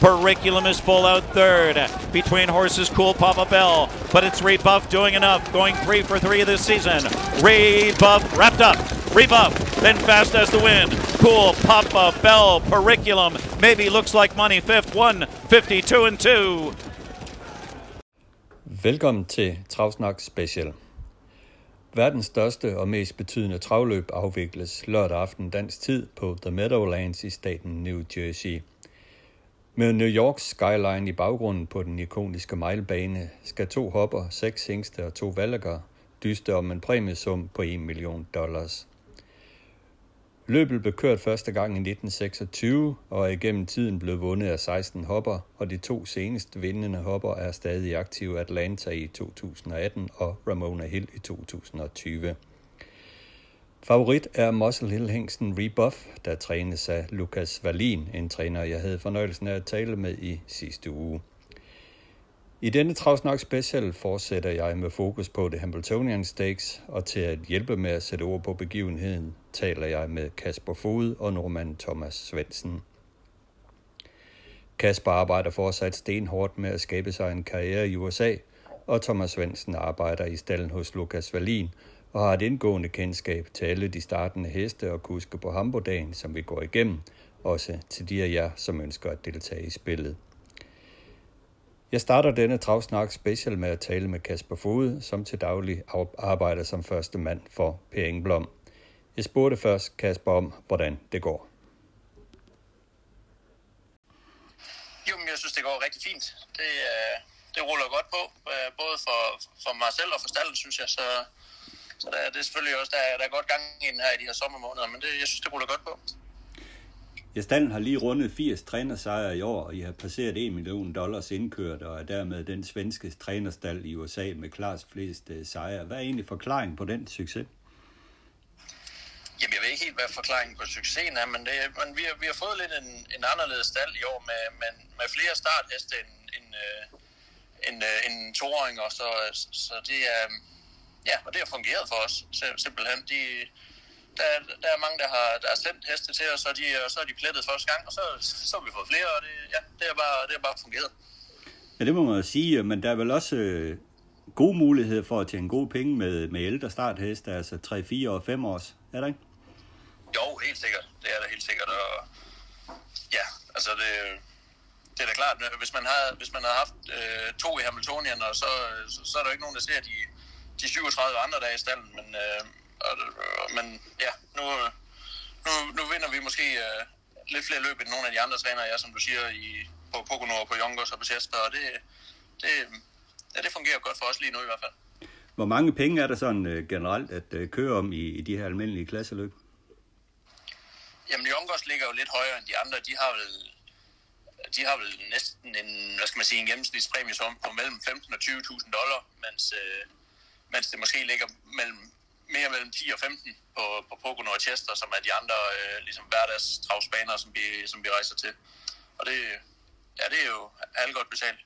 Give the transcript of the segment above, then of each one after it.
Periculum is full out third. Between horses, Cool Papa Bell. But it's Rebuff doing enough. Going three for three this season. Rebuff wrapped up. Rebuff, then fast as the wind. Cool Papa Bell. Periculum maybe looks like money. Fifth one, 52 and two. Velkommen til Travsnak Special. Verdens største og mest betydende travløb afvikles lørdag aften dansk tid på The Meadowlands i staten New Jersey. Med New Yorks skyline i baggrunden på den ikoniske mejlbane skal to hopper, seks hængste og to valger dyste om en præmiesum på 1 million dollars. Løbet blev kørt første gang i 1926 og er igennem tiden blevet vundet af 16 hopper, og de to senest vindende hopper er stadig aktive Atlanta i 2018 og Ramona Hill i 2020. Favorit er Muscle Hill Hengsten Rebuff, der trænes af Lukas Valin, en træner, jeg havde fornøjelsen af at tale med i sidste uge. I denne Travsnak Special fortsætter jeg med fokus på The Hamiltonian Stakes, og til at hjælpe med at sætte ord på begivenheden, taler jeg med Kasper Fod og nordmand Thomas Svendsen. Kasper arbejder fortsat stenhårdt med at skabe sig en karriere i USA, og Thomas Svendsen arbejder i stallen hos Lukas Valin og har et indgående kendskab til alle de startende heste og kuske på Hamburgdagen, som vi går igennem, også til de af jer, som ønsker at deltage i spillet. Jeg starter denne travsnak special med at tale med Kasper Fode, som til daglig arbejder som første mand for Per Engblom. Jeg spurgte først Kasper om, hvordan det går. Jo, men jeg synes, det går rigtig fint. Det, øh, det ruller godt på, øh, både for, for mig selv og for stallen, synes jeg. Så, så der, det er selvfølgelig også, der, der er godt gang i den her i de her sommermåneder, men det, jeg synes, det ruller godt på. Ja, stallen har lige rundet 80 trænersejre i år, og I har passeret 1 million dollars indkørt, og er dermed den svenske trænerstald i USA med klart flest uh, sejre. Hvad er egentlig forklaringen på den succes? Jamen, jeg ved ikke helt, hvad forklaringen på succesen er, men, det, men vi, har, vi har fået lidt en, en anderledes stald i år med, med, med flere startheste end, end, øh, end, øh, end toåringer, så, så det er, ja, og det har fungeret for os simpelthen. De, der, der er mange, der har, der har sendt heste til os, og, de, og så er de plettet første gang, og så, så har vi fået flere, og det, ja, det, er bare, det er bare fungeret. Ja, det må man sige, men der er vel også øh, gode muligheder for at tjene gode penge med, med ældre startheste, altså 3, 4 og 5 års, er der ikke? Jo, helt sikkert. Det er der helt sikkert, og ja, altså det, det er da klart, hvis man har, hvis man har haft øh, to i Hamiltonien, og så, så, så er der jo ikke nogen, der ser de, de 37 andre dage i stallen, men, øh, og, men ja, nu, nu, nu vinder vi måske uh, lidt flere løb end nogle af de andre trænere, jeg, som du siger, i, på Pocono og på Youngers og på Chester, og det, det, ja, det fungerer godt for os lige nu i hvert fald. Hvor mange penge er der sådan uh, generelt at uh, køre om i, i de her almindelige klasseløb? Jamen, Youngers ligger jo lidt højere end de andre. De har vel, de har vel næsten en, hvad skal man sige, en gennemsnitspræmie på mellem 15 og 20.000 dollar, mens, uh, mens det måske ligger mellem mere mellem 10 og 15 på, på Pocono og Chester, som er de andre øh, ligesom hverdagstravsbaner, som vi, som vi rejser til. Og det, ja, det er jo alt godt betalt.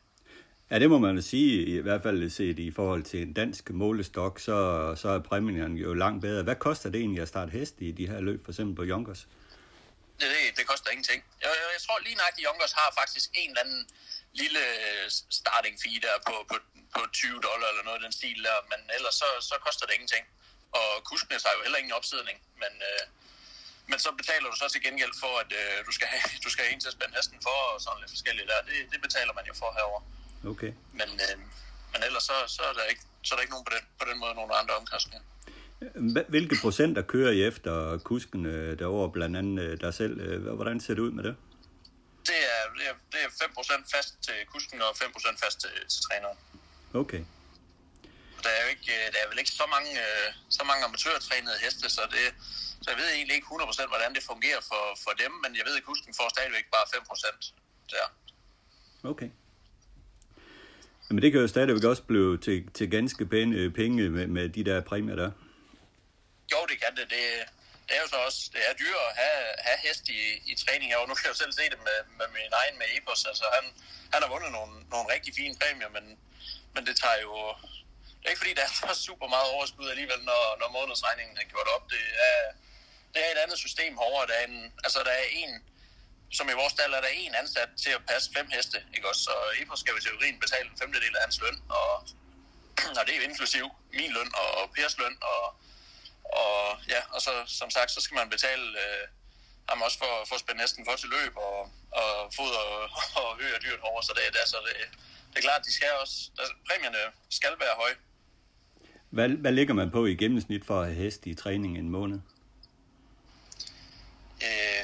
Ja, det må man sige, i hvert fald set i forhold til en dansk målestok, så, så er præmien jo langt bedre. Hvad koster det egentlig at starte hest i de her løb, for eksempel på Yonkers? Det, det, det koster ingenting. Jeg, jeg, jeg tror lige nok, at Yonkers har faktisk en eller anden lille starting fee der på, på, på 20 dollar eller noget af den stil der, men ellers så, så koster det ingenting og kuskene har jo heller ingen opsidning, men, øh, men så betaler du så til gengæld for, at øh, du, skal have, du skal have en til at spænde hesten for, og sådan lidt forskelligt der. Det, det betaler man jo for herover. Okay. Men, øh, men ellers så, så, er der ikke, så er der ikke nogen på den, på den måde nogle andre omkostninger. Hvilke procenter kører I efter kusken derovre, blandt andet øh, dig selv? Øh, hvordan ser det ud med det? Det er, det er, det er 5% fast til kusken og 5% fast til, til træneren. Okay der er jo ikke, øh, der er vel ikke så mange, øh, så mange amatørtrænede heste, så det, så jeg ved egentlig ikke 100% hvordan det fungerer for, for dem, men jeg ved, at kusken får stadigvæk bare 5% der. Okay. Men det kan jo stadigvæk også blive til, til ganske pæne øh, penge med, med de der præmier der. Jo, det kan det. det. Det er jo så også, det er dyrt at have, have hest i, i træning her, og nu kan jeg jo selv se det med, med min egen med Epos. Altså, han, han har vundet nogle, nogle rigtig fine præmier, men, men det tager jo det er ikke fordi, der er så super meget overskud alligevel, når, når månedsregningen er gjort op. Det er, det er et andet system hårdere, Der er, en, altså, der er en, som i vores stald er der en ansat til at passe fem heste, ikke også? Så Epos skal jo i teorien betale en femtedel af hans løn, og, og det er jo inklusiv min løn og, og Pers løn, og ja, og så som sagt, så skal man betale øh, ham også for, for at spænde hesten for til løb, og, og foder og, og og dyrt over, så det, det, altså, det, det er klart, de skal også, altså, præmierne skal være høje. Hvad, hvad ligger man på i gennemsnit for at have heste i træning en måned? Øh,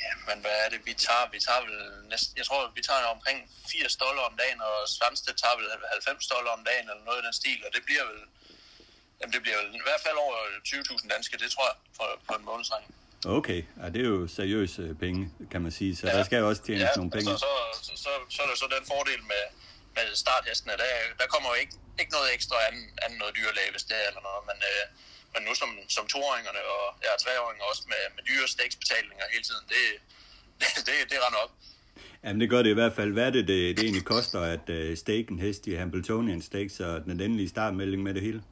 ja, men hvad er det, vi tager? Vi tager vel næsten, jeg tror, vi tager omkring 80 dollar om dagen, og Svanstedt tager vel 90 dollar om dagen, eller noget i den stil, og det bliver vel, jamen det bliver i hvert fald over 20.000 danske, det tror jeg, for, på en månedsregning. Okay, ja, det er jo seriøse penge, kan man sige, så ja. der skal jo også tjene ja, nogle penge. Så, så, så, så, så er der så den fordel med, med starthestene, der, der kommer jo ikke, ikke noget ekstra anden, anden noget dyrlæge, hvis det er eller noget, men, øh, men nu som, som toåringerne og ja, treåringer også med, med dyre staksbetalinger hele tiden, det, det, det, det render op. Jamen det gør det i hvert fald. Hvad er det, det, det egentlig koster at stake en hest i Hambletonian Stakes og den endelige startmelding med det hele?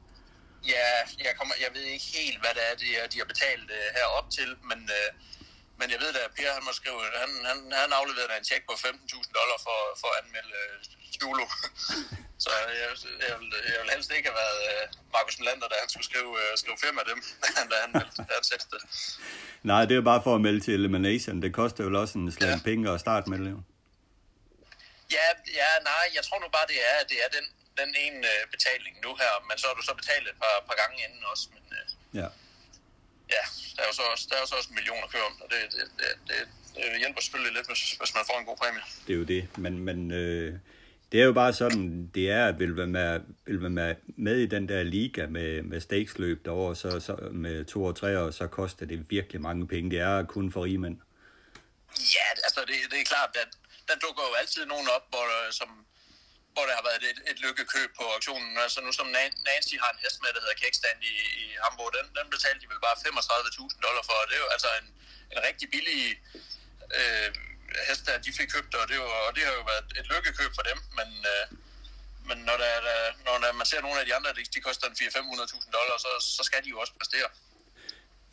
Ja, jeg, kommer, jeg ved ikke helt, hvad det er, de, de har betalt uh, herop til, men, uh, men jeg ved da, at Per han må skrive, han, han, han afleverede en tjek på 15.000 dollar for, for at anmelde uh, Stulo. Så jeg, jeg, vil, jeg vil helst ikke have været uh, Markus Melander, da han skulle skrive, uh, skrive fem af dem, da han meldte hans heste. Nej, det er bare for at melde til Elimination. Det koster jo også en slag Ja. penge at starte med. jo. Ja, ja, nej, jeg tror nu bare, det er, det er den, den ene uh, betaling nu her, men så har du så betalt et par, par gange inden også, men uh, Ja. ja, der er jo så også, der er jo så også en million at køre om, og det, det, det, det, det hjælper selvfølgelig lidt, hvis, hvis man får en god præmie. Det er jo det. Men, men øh, det er jo bare sådan, det er at vil være med, vil være med, med i den der liga med, med stakesløb derovre, så, så med to og tre år, så koster det virkelig mange penge. Det er kun for rige mænd. Ja, altså det, det er klart, at der dukker jo altid nogen op, hvor, der- som, hvor der har været et, et lykkekøb på auktionen. Altså nu som Nancy har en hest med, der hedder Kickstand i, i Hamburg, den, den betalte de vel bare 35.000 dollar for, og det er jo altså en, en rigtig billig øh, hest, der de fik købt, og det, var, og det har jo været et lykkekøb for dem, men, øh, men når, der, der, når der, man ser nogle af de andre, de, de koster en 400-500.000 dollar, så, så skal de jo også præstere.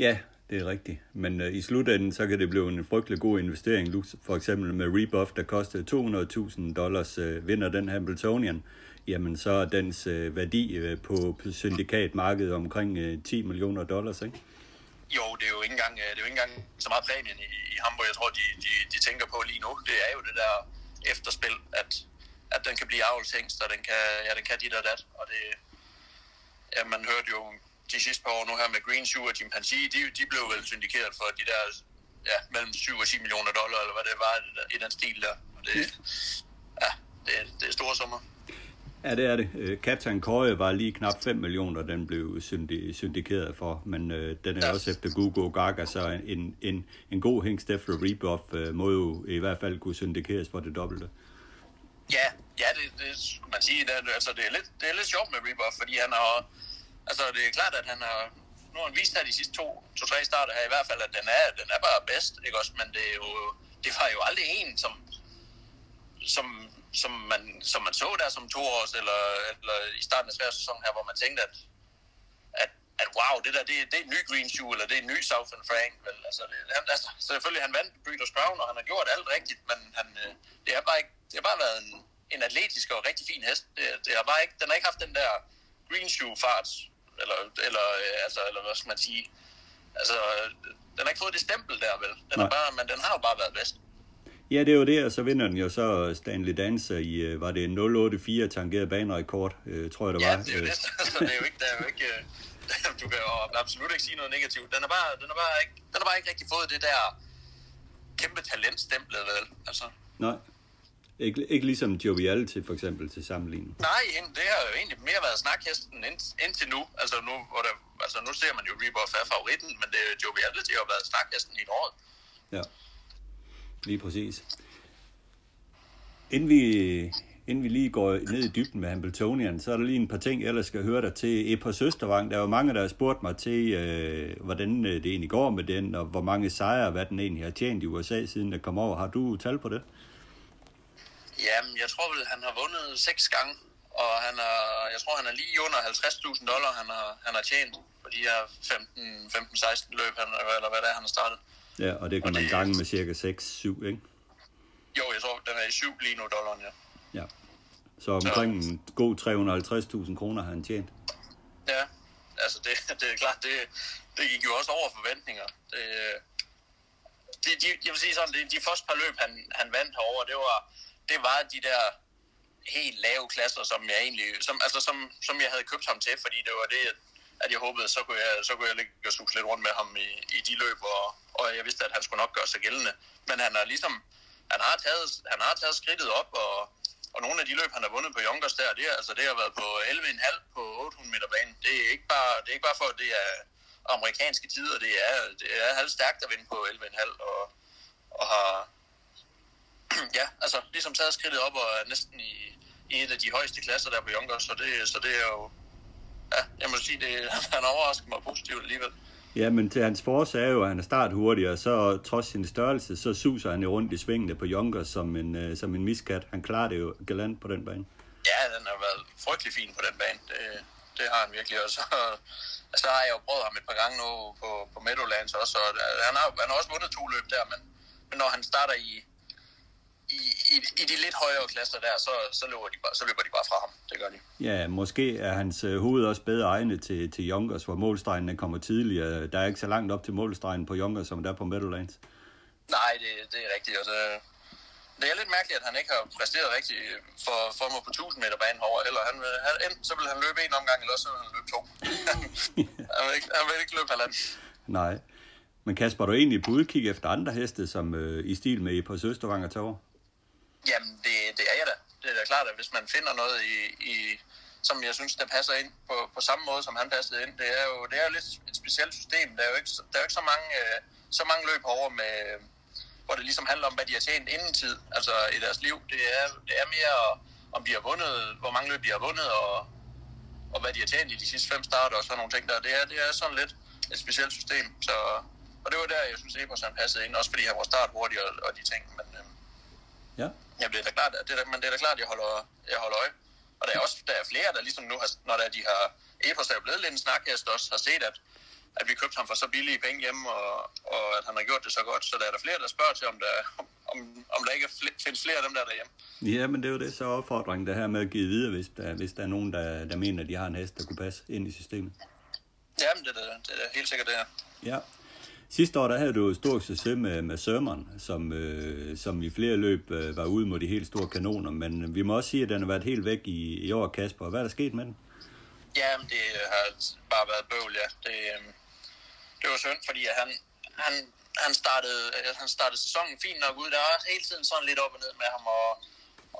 Ja, det er rigtigt. Men øh, i slutenden, så kan det blive en frygtelig god investering. For eksempel med Rebuff, der kostede 200.000 dollars, øh, vinder den Hamiltonian, jamen så er dens øh, værdi øh, på, syndikatmarkedet omkring øh, 10 millioner dollars, ikke? Jo, det er jo ikke engang, øh, det er jo ikke engang så meget præmien i, i Hamburg, jeg tror, de, de, de tænker på lige nu. Det er jo det der efterspil, at, at den kan blive avlshængst, og den kan, ja, den kan dit og dat. Og det, ja, man hørte jo de sidste par år nu her med Green Shoe og Chimpanzee, de, de blev vel syndikeret for de der ja, mellem 7 og 10 millioner dollar, eller hvad det var i den stil der. Og det, ja, det, det er store summer. Ja, det er det. Øh, Captain Køje var lige knap 5 millioner, den blev syndi- syndikeret for, men øh, den er Ja. også efter Google Gaga, så en, en, en god hængst efter Rebuff øh, må jo i hvert fald kunne syndikeres for det dobbelte. Ja, ja det, det skulle man sige. Det, altså, det, er lidt, det er lidt sjovt med Rebuff, fordi han har... Altså, det er klart, at han har... Nu har han vist her de sidste to, to tre starter her i hvert fald, at den er, den er bare bedst, ikke også? Men det er jo... Det var jo aldrig en, som, som, som, man, som man så der som to års, eller, eller i starten af svær sæson her, hvor man tænkte, at, at, at wow, det der, det, det er en ny Green Shoe, eller det er en ny Southern Frank, vel? Altså, det, han, altså, selvfølgelig, han vandt Breeders' Crown, og han har gjort alt rigtigt, men han, øh, det har bare, ikke, det har bare været en, en atletisk og rigtig fin hest. Det, det har bare ikke, den har ikke haft den der Green Shoe fart, eller, eller, øh, altså, eller hvad skal man sige, altså, øh, den har ikke fået det stempel der, vel? Den Nej. bare, men den har jo bare været bedst. Ja, det er jo det, og så vinder den jo så Stanley Dancer i, øh, var det en 084 tangeret banerekord, øh, tror jeg det Ja, var. det er jo det. Så det er jo ikke, der er jo ikke, du kan jo absolut ikke sige noget negativt. Den er bare, den er bare ikke, den har bare ikke rigtig fået det der kæmpe talentstemplet, vel? Altså, Nej, ikke, ikke ligesom Joviality for eksempel til sammenligning. nej, det har jo egentlig mere været snakhesten ind, indtil nu. Altså nu, hvor der, altså nu ser man jo Rebuff er favoritten, men det, Joviality har jo været snakhesten i et år. Ja, lige præcis. Inden vi, inden vi lige går ned i dybden med Hambletonian, så er der lige en par ting, jeg ellers skal høre dig til. Et par søstervang, der er jo mange, der har spurgt mig til, øh, hvordan øh, det egentlig går med den, og hvor mange sejre, hvad den egentlig har tjent i USA, siden der kom over. Har du tal på det? Jamen, jeg tror vel, han har vundet seks gange, og han er, jeg tror, han er lige under 50.000 dollar, han har, han har tjent på de her 15-16 løb, han, eller hvad det er, han har startet. Ja, og det kan Og man det- gange med cirka 6-7, ikke? Jo, jeg tror, den er i syv lige nu, dollaren, ja. Ja. Så omkring en god 350.000 kroner har han tjent. Ja, altså det, det er klart, det, det gik jo også over forventninger. Det, de, de, jeg vil sige sådan, de, de første par løb, han, han vandt herover, det var, det var de der helt lave klasser, som jeg egentlig, som, altså som, som jeg havde købt ham til, fordi det var det, at jeg håbede, så kunne jeg, så kunne jeg ligge og suge lidt rundt med ham i, i de løb, og, og jeg vidste, at han skulle nok gøre sig gældende. Men han har ligesom, han har taget, han har taget skridtet op, og, og nogle af de løb, han har vundet på Junkers der, det, er, altså, det har været på 11,5 på 800 meter banen. Det er ikke bare, det er ikke bare for, at det er amerikanske tider, det er, det er halvt stærkt at vinde på 11,5, og, og har, ja, altså ligesom taget skridtet op og er næsten i, i et af de højeste klasser der på Yonkers, så det, så det er jo, ja, jeg må sige, det, han overrasker mig positivt alligevel. Ja, men til hans force er jo, at han er start hurtig, og så trods sin størrelse, så suser han jo rundt i svingene på Junkers som en, uh, som en miskat. Han klarer det jo galant på den bane. Ja, den har været frygtelig fin på den bane. Det, det har han virkelig. Og så, så har jeg jo prøvet ham et par gange nu på, på Meadowlands også. Og han, har, han har også vundet to løb der, men, men når han starter i, i, i, i de lidt højere klasser der, så, så, løber de bare, så løber de bare fra ham. Det gør de. Ja, måske er hans uh, hoved også bedre egnet til, til Junkers, hvor målstregen kommer tidligere. Der er ikke så langt op til målstregen på Junkers, som der er på Meadowlands. Nej, det, det er rigtigt. Og det, det er lidt mærkeligt, at han ikke har præsteret rigtigt for, for mig på 1000 meter banen over. Eller han, vil- han, enten så vil han løbe en omgang, eller så vil han løbe to. han, vil ikke, han vil ikke løbe halvanden. Nej. Men Kasper, er du egentlig på udkig efter andre heste, som uh, i stil med på Søstervang og Tår? Jamen, det, det er jeg da. Det er da klart, at hvis man finder noget, i, i, som jeg synes, der passer ind på, på samme måde, som han passede ind, det er jo, det er jo lidt et specielt system. Der er jo ikke, der er jo ikke så, mange, øh, så mange løb over med, hvor det ligesom handler om, hvad de har tjent inden tid, altså i deres liv. Det er, det er mere, om de har vundet, hvor mange løb de har vundet, og, og hvad de har tjent i de sidste fem starter og sådan nogle ting der. Det er, det er sådan lidt et specielt system. Så, og det var der, jeg synes, Ebers han passede ind, også fordi han var start hurtigt og, og de ting. Men, øhm. Ja. Jamen, det er da klart, det er da, men det er da klart, jeg holder, jeg holder øje. Og der er også der er flere, der ligesom nu har, når der, de har, Epos er jo blevet lidt en snakhest også, har set, at, at vi købte ham for så billige penge hjemme, og, og at han har gjort det så godt. Så der er der flere, der spørger til, om der, om, om der ikke er fl- findes flere af dem der derhjemme. Ja, men det er jo det, så er opfordringen det her med at give videre, hvis der, hvis der er nogen, der, der mener, at de har en hest, der kunne passe ind i systemet. Jamen, det er, da- det er helt sikkert det her. Ja. Sidste år der havde du stor succes med, med Sermon, som, øh, som i flere løb øh, var ude mod de helt store kanoner, men vi må også sige, at den har været helt væk i, i år, Kasper. Hvad er der sket med den? Ja, det har bare været bøvl, ja. Det, øh, det var synd, fordi at han, han, han, startede, øh, han startede sæsonen fint nok ud. Der var hele tiden sådan lidt op og ned med ham, og,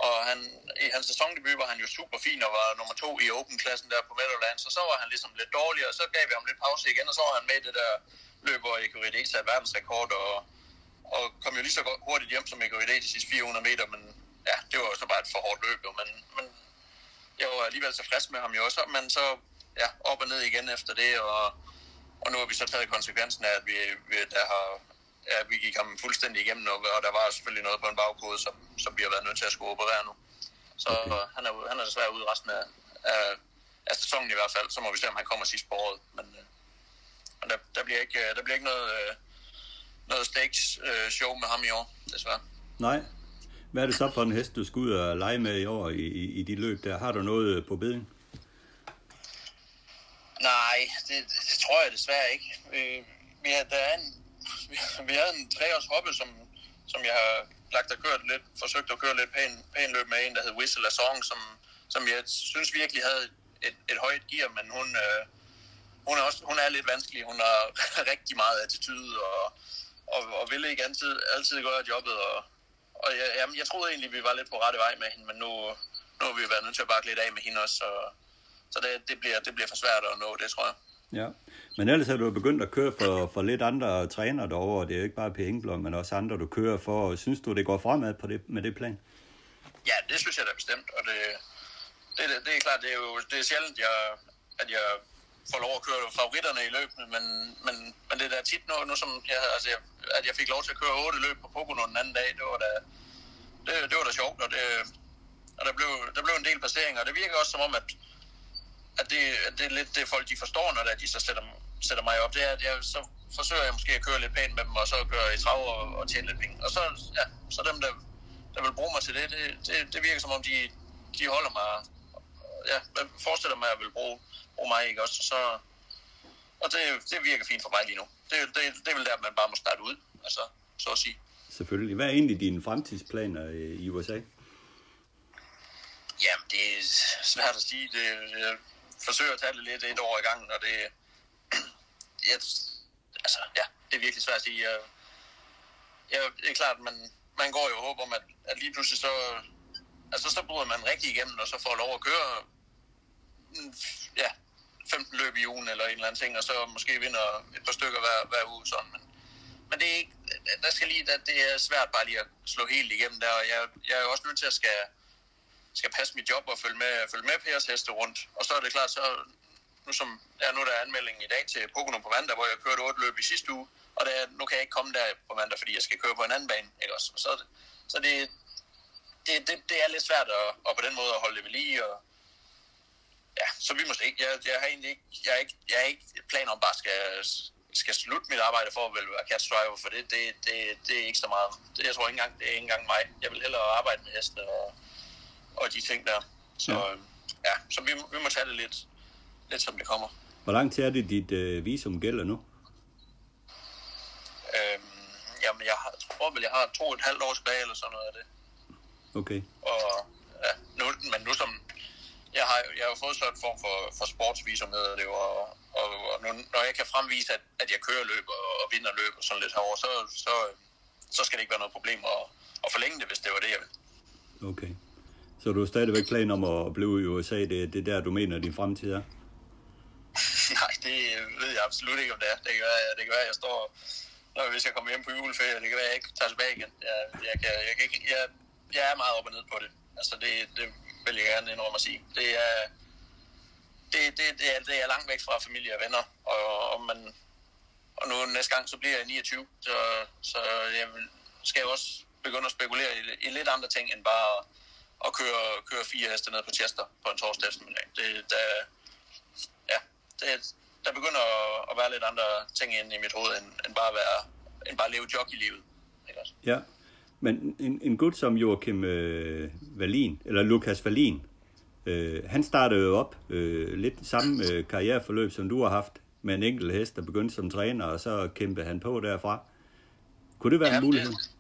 og han, i hans sæsondebut var han jo super fin og var nummer to i Open-klassen der på Meadowlands, og så var han ligesom lidt dårlig, og så gav vi ham lidt pause igen, og så var han med i det der løb, hvor Ekuride ikke satte verdensrekord, og, og kom jo lige så godt hurtigt hjem som Ekuride de sidste 400 meter, men ja, det var jo så bare et for hårdt løb, jo, men, men jeg var alligevel tilfreds med ham jo også, men så ja, op og ned igen efter det, og, og nu har vi så taget konsekvensen af, at vi, vi, der har, ja, vi gik ham fuldstændig igennem, og, og der var selvfølgelig noget på en bagkode, som, som vi har været nødt til at skulle operere nu. Så Okay. han, er, han er desværre ude resten af, af, af sæsonen i hvert fald, så må vi se, om han kommer sidst på året, men, øh, men der, der, bliver ikke, der bliver ikke noget, øh, noget stakes øh, show med ham i år, desværre. Nej. Hvad er det så for en hest, du skal ud og lege med i år i, i, i de løb der? Har du noget på beding? Nej, det, det, tror jeg desværre ikke. Vi, havde, der er en, vi, havde en treårs hoppe, som, som jeg har lagt og kørt lidt, forsøgt at køre lidt pæn, pæn løb med en, der hed Whistle Song, som, som jeg synes virkelig havde et, et højt gear, men hun, øh, hun, er også, hun er lidt vanskelig. Hun har rigtig meget attitude og, og, og ville ikke altid, altid gøre jobbet. Og, og jeg, jamen, jeg troede egentlig, vi var lidt på rette vej med hende, men nu, nu har vi været nødt til at bakke lidt af med hende også. Så, så det, det, bliver, det bliver for svært at nå, det tror jeg. Ja. Men ellers er du begyndt at køre for, for lidt andre træner derovre. Det er jo ikke bare Per Engblom, men også andre, du kører for. Synes du, det går fremad på det, med det plan? Ja, det synes jeg da bestemt, og det, det, det, det er klart, det er jo det er sjældent, jeg, at jeg får lov at køre favoritterne i løbene, men, men, men det er da tit nu, nu som jeg, altså, jeg, at jeg fik lov til at køre otte løb på Pocono den anden dag, det var da, det, det var da sjovt, og, det, og der, blev, der blev en del placeringer, og det virker også som om, at, at, det, at det er lidt det folk, de forstår, når det er, de så sætter, sætter mig op, det er, at jeg så forsøger jeg måske at køre lidt pænt med dem, og så gøre i trav og, og tjene lidt penge. Og så, ja, så dem, der, der vil bruge mig til det, det, det, det virker som om, de, de holder mig, ja, forestiller mig, at jeg vil bruge, bruge mig, ikke også? Så, og det, det virker fint for mig lige nu. Det, det, det er vel der, man bare må starte ud, altså, så at sige. Selvfølgelig. Hvad er egentlig dine fremtidsplaner i USA? Jamen, det er svært at sige. Det, jeg forsøger at tage det lidt et år i gangen, og det, jeg, altså, ja, det er virkelig svært at sige. Jeg, jeg, det er klart, man, man går jo og håber om, at, at lige pludselig så, altså, så bryder man rigtig igennem, og så får lov at køre mm, ja, 15 løb i ugen eller en eller anden ting, og så måske vinder et par stykker hver, hver uge. Sådan. Men, men det er ikke, der skal lige, det er svært bare lige at slå helt igennem der, og jeg, jeg er jo også nødt til at skal, skal passe mit job og følge med, følge med Pers heste rundt. Og så er det klart, så nu, som, ja, nu er der anmelding i dag til Pocono på mandag, hvor jeg kørte otte løb i sidste uge, og det er, nu kan jeg ikke komme der på mandag, fordi jeg skal køre på en anden bane. Ikke også? Så, så det, det, det, det er lidt svært at, og på den måde at holde det ved lige. Og, ja, så vi må se. Jeg, jeg har egentlig ikke, jeg er ikke, jeg er ikke planer om bare skal, skal slutte mit arbejde for at være catch driver, for det, det, det, det er ikke så meget. Det, jeg tror ikke engang, det er ikke engang mig. Jeg vil hellere arbejde med heste og, og de ting der. Så ja, ja så vi, vi må tage det lidt, lidt som det kommer. Hvor lang tid er det, dit øh, visum gælder nu? Øhm, jamen, jeg, har, tror vel, jeg har to og et halvt år tilbage, eller sådan noget af det. Okay. Og, ja, nu, men nu som, jeg har, jeg har jo fået sådan en form for, for sportsvisum, hedder det, og, og, og nu, når jeg kan fremvise, at, at jeg kører løb og, og vinder løb og sådan lidt herover, så, så, så skal det ikke være noget problem at, at forlænge det, hvis det var det, jeg vil. Okay. Så du har stadigvæk plan om at blive i USA, det, det er der, du mener, din fremtid er? Nej, det ved jeg absolut ikke, om det er. Det kan være, det kan være jeg står, når, hvis jeg kommer hjem på juleferie, det kan være, jeg ikke tager tilbage igen. Jeg, jeg, kan, jeg, kan, jeg, jeg er meget op og ned på det. Altså, det, det vil jeg gerne indrømme at sige. Det er, det, det, det, er, det er langt væk fra familie og venner, og, og, man, og nu næste gang, så bliver jeg 29, så, så jeg skal jo også begynde at spekulere i, i lidt andre ting, end bare at, at køre, køre fire heste ned på Chester på en torsdag eftermiddag. Det, der, det, der begynder at være lidt andre ting inde i mit hoved, end, end bare at være, end bare at leve jockey-livet. Ikke også? Ja, men en, en gut som Joachim øh, Valin, eller Lukas Valin, øh, han startede jo op øh, lidt samme øh, karriereforløb, som du har haft, med en enkelt hest, der begyndte som træner, og så kæmpede han på derfra. Kunne det være jamen, en mulighed? Det,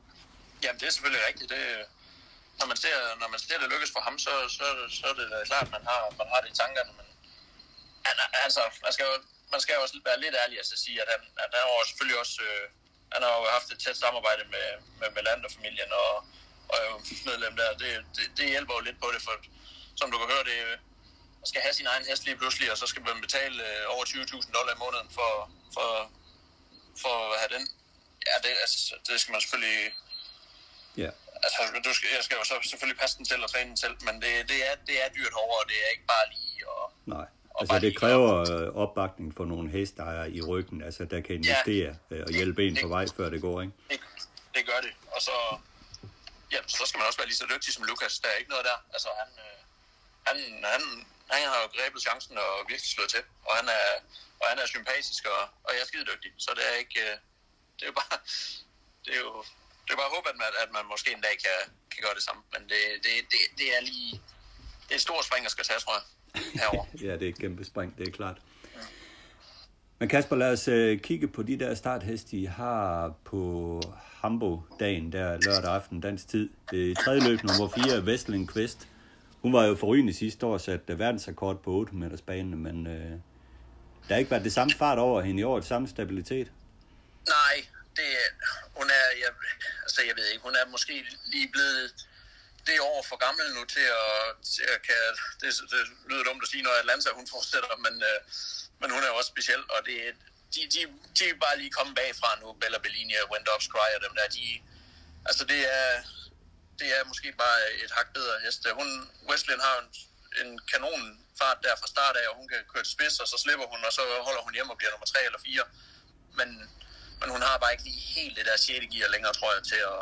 jamen, det er selvfølgelig rigtigt. Det, når, man ser, når man ser det lykkes for ham, så, så, så er det klart, at man har, man har det i tankerne. Men han, altså, man skal, jo, man skal jo også være lidt ærlig at sige, at han, at han har selvfølgelig også... Øh, han har jo haft et tæt samarbejde med, med, land og familien, og, medlem der. Det, det, det hjælper jo lidt på det, for som du kan høre, det man skal have sin egen hest lige pludselig, og så skal man betale øh, over 20.000 dollar i måneden for, for, for at have den. Ja, det, altså, det skal man selvfølgelig... Ja. Altså, du skal, jeg skal jo så selvfølgelig passe den selv og træne den selv, men det, det, er, det er dyrt over, og det er ikke bare lige... Og, Nej. Altså det kræver øh, opbakning for nogle hestejere i ryggen, altså der kan investere ja, og hjælpe en på vej, før det går, ikke? Det, det gør det, og så, ja, så skal man også være lige så dygtig som Lukas. Der er ikke noget der. Altså han, øh, han, han, han har jo grebet chancen og virkelig slået til, og han er, og han er sympatisk, og, og jeg er skide dygtig, så det er ikke, øh, det er jo bare, det er jo, det er bare at håbe, at man, at man måske en dag kan, kan gøre det samme, men det, det, det, det er lige, det er et stort spring, der skal tage, tror jeg herovre. ja, det er et kæmpe spring, det er klart. Men Kasper, lad os uh, kigge på de der startheste, I har på Hambo-dagen der lørdag aften dansk tid. I tredje løb nummer 4, Vestling Quest. Hun var jo forrygende sidste år, sat verdensrekord på 8 meters bane, men uh, der har ikke været det samme fart over hende i år, det samme stabilitet. Nej, det, hun er, jeg, altså jeg ved ikke, hun er måske lige blevet det år for gammel nu til at, til at kan, det, det lyder dumt at sige, når Atlanta hun fortsætter, men, øh, men hun er jo også speciel, og det, de, de, de er bare lige kommet bagfra nu, Bella Bellini og Wendops Cry og dem der, de, altså det er, det er måske bare et hak bedre hest. Hun, Westland har en, en kanon fart der fra start af, og hun kan køre til spids, og så slipper hun, og så holder hun hjem og bliver nummer 3 eller 4. Men, men hun har bare ikke lige helt det der 6. gear længere, tror jeg, til at,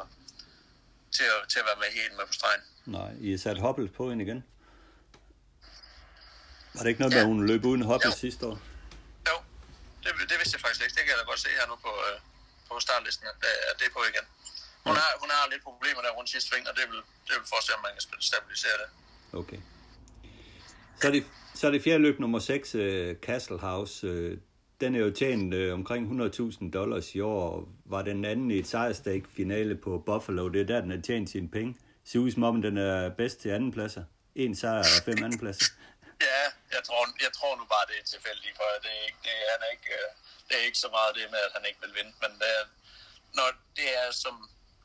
til at, til at være med helt med på stregen. Nej, I er sat Hoppel på hende igen? Var det ikke noget med, ja. at hun løb uden Hoppel sidste år? Jo, det, det vidste jeg faktisk ikke. Det kan jeg da godt se her nu på, øh, på startlisten, at, at det er på igen. Hun, har, hun har lidt problemer der rundt sidste sving, og det vil, det vil for at se, om man kan stabilisere det. Okay. Så er det, så er det fjerde løb nummer 6, uh, Castle House. Uh, den er jo tjent øh, omkring 100.000 dollars i år, var den anden i et sejrstake finale på Buffalo. Det er der, den har tjent sine penge. Ser ud som om, den er bedst til anden pladser. En sejr og fem anden pladser. Ja, jeg tror, jeg tror nu bare, det er tilfældigt, for det er, ikke, det, han er ikke, øh, det er ikke så meget det med, at han ikke vil vinde, men det er, når det er som,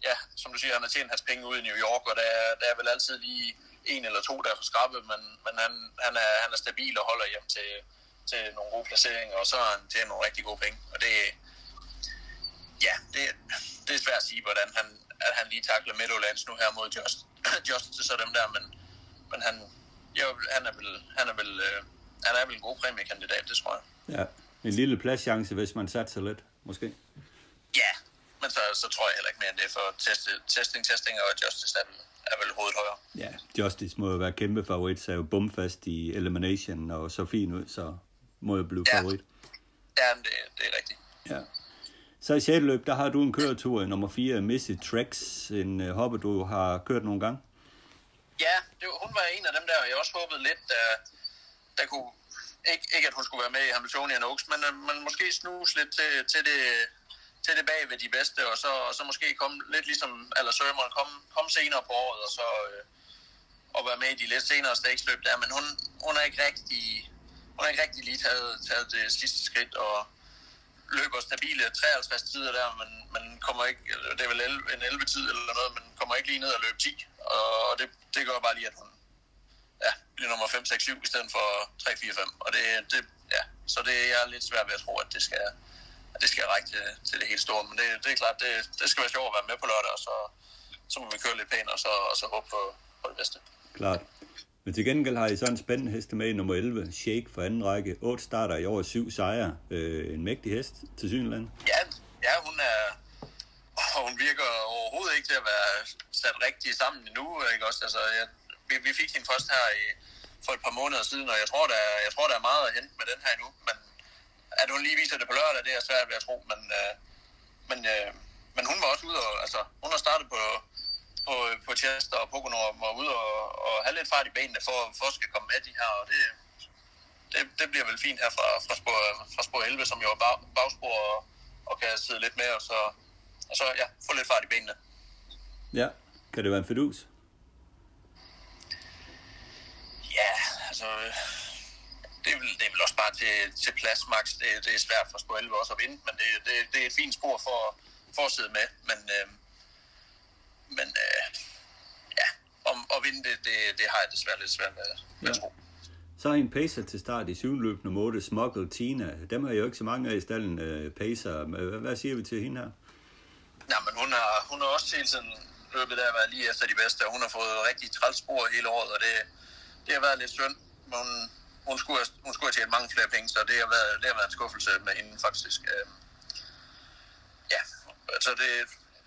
ja, som du siger, han har tjent hans penge ud i New York, og der er, der er vel altid lige en eller to, der er for skrappe, men, men han, han, er, han er stabil og holder hjem til, til nogle gode placeringer, og så har han tjent nogle rigtig gode penge, og det, ja, det, det er svært at sige, hvordan han, at han lige takler Meadowlands nu her mod Just, Justice og dem der, men, men han, jo, han er vel, han er vel, øh, han er vel en god præmiekandidat, det tror jeg. Ja, en lille pladschance, hvis man satser lidt, måske. Ja, men så, så tror jeg heller ikke mere end det, for test, testing, testing og Justice er vel, er vel hovedet højere. Ja, Justice må jo være kæmpe favorit, så er jo bumfast i Elimination og så fin ud, så må jo blive Ja. favorit. Ja, det, det er rigtigt. Ja. Så i 6. løb, der har du en køretur i nummer 4, Missy Trex, en uh, hopper, du har kørt nogle gange. Ja, det, hun var en af dem der, og jeg også håbede lidt, der, der kunne, ikke, ikke at hun skulle være med i Hamiltonian Oaks, men, øh, men måske snuse lidt til, til, det, til det bag ved de bedste, og så, og så måske komme lidt ligesom Aller Sørmeren, komme, komme senere på året, og så øh, og være med i de lidt senere staksløb der, men hun, hun er ikke rigtig, hun har ikke rigtig lige taget, taget det sidste skridt, og løber stabile 53 tider der, men, men kommer ikke, eller det er vel 11, en 11 tid eller noget, men kommer ikke lige ned og løbe 10. Og det, det gør bare lige, at hun ja, bliver nummer 5, 6, 7 i stedet for 3, 4, 5. Og det, det, ja, så det er jeg lidt svært ved at tro, at det skal, at det skal række til, til det helt store. Men det, det er klart, det, det skal være sjovt at være med på lørdag, og så, så må vi køre lidt pænt, og så, og så håbe på, på det bedste. Klart. Men til gengæld har I så en spændende heste med i nummer 11, Shake for anden række. 8 starter i over 7 sejre. Øh, en mægtig hest til Synland. Ja, ja hun er... Og hun virker overhovedet ikke til at være sat rigtig sammen endnu, ikke også? Altså, jeg, vi, vi fik hende først her i, for et par måneder siden, og jeg tror, der, jeg tror, der er meget at hente med den her endnu, men at hun lige viser det på lørdag, det er svært ved at tro, men, øh, men, øh, men hun var også ude og, altså, hun har startet på, på, på Chester og Pocono og var ude og, og have lidt fart i benene for, for at skal komme med de her, og det, det, det bliver vel fint her fra, fra, spor, fra spor 11, som jo er bag, bagspor og, og kan sidde lidt med, og så, og så ja, få lidt fart i benene. Ja. Kan det være en fedus? Ja, altså, øh, det er, vel, det er vel også bare til, til plads, Max. Det, det er svært for spor 11 også at vinde, men det, det, det er et fint spor for, for at sidde med. Men, øh, men øh, ja, om at vinde det, det, det har jeg desværre lidt svært ved, Ja. tro. Så en pacer til start i syvende løb nummer 8, Smuggle Tina. Dem har jeg jo ikke så mange af i stallen, uh, pacer. Hvad, siger vi til hende her? Ja, men hun har, hun har også hele tiden løbet der været lige efter de bedste, og hun har fået rigtig træls spor hele året, og det, det har været lidt synd. Men hun, hun, skulle, have, hun skulle have tjent mange flere penge, så det har været, det har været en skuffelse med hende faktisk. Øhm, Ja, altså det,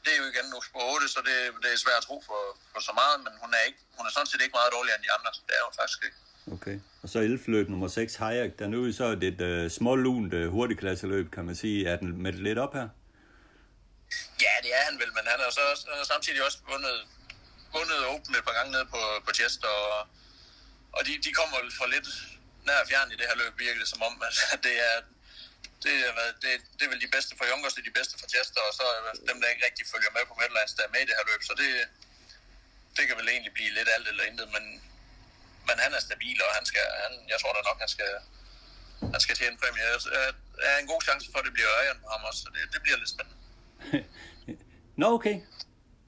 det er jo igen nu spor 8, så det, det er svært at tro for, for så meget, men hun er, ikke, hun er sådan set ikke meget dårligere end de andre. Det er hun faktisk ikke. Okay. Og så 11 løb nummer 6, Hayek. Der er nu så et uh, smålunt uh, hurtigklasseløb, kan man sige. Er den med lidt op her? Ja, det er han vel, men han har så han har samtidig også vundet, vundet Open et par gange nede på, på Chester, og, og de, de kommer for lidt nær fjern i det her løb, virkelig som om, at det er, det er, hvad- det, det er vel de bedste for Youngers, det er de bedste for Chester, og så dem, der ikke rigtig følger med på Medlands, der er med i det her løb, så det, det kan vel egentlig blive lidt alt eller intet, men, men han er stabil, og han skal, han, jeg tror da nok, han skal, han skal tjene en præmie. Jeg er en god chance for, at det bliver Ørjan på ham også, så det, det bliver lidt spændende. Nå, okay.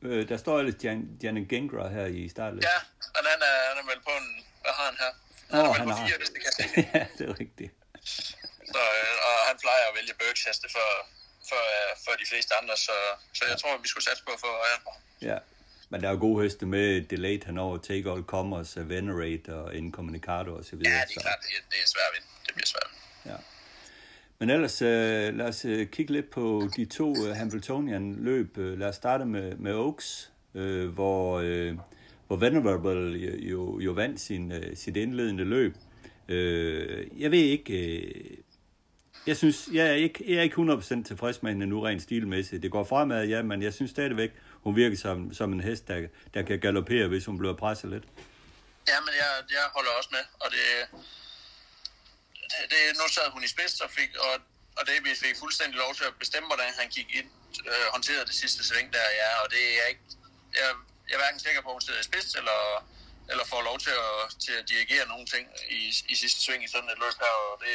Øh, der står ellers Jan, Janet Gengra her i starten. Ja, og han er, han er vel på en... Hvad har han her? Han Åh, er vel han på har. fire, hvis det kan se. ja, det er rigtigt. Så, øh, og han plejer at vælge Bergs heste før, før, øh, før de fleste andre, så, så jeg tror, vi skulle satse på at få øjen på ham. Ja. Men der er jo gode heste med Delayed henover, Take All Commerce, Venerate og Incommunicado og så videre. Ja, det er så- klart, det, er- det er svært at vinde. Det bliver svært. Ja. Men ellers, øh, lad os øh, kigge lidt på de to øh, Hamiltonian-løb. Øh, lad os starte med, med Oaks, øh, hvor, øh, hvor Venerable jo, jo, jo vandt sin, øh, sit indledende løb. Øh, jeg ved ikke, øh, jeg synes, jeg er ikke, jeg er ikke 100% tilfreds med hende nu rent stilmæssigt. Det går fremad, ja, men jeg synes stadigvæk, hun virker som, som en hest, der, der kan galopere, hvis hun bliver presset lidt. Ja, men jeg, jeg holder også med, og det, det, det nu sad hun i spids og fik, og, og David fik fuldstændig lov til at bestemme, hvordan han gik ind, øh, håndterede det sidste sving der, ja, og det er ikke, jeg, jeg er hverken sikker på, at hun sidder i spids, eller, eller får lov til at, til at dirigere nogle ting i, i sidste sving i sådan et løb her, og det,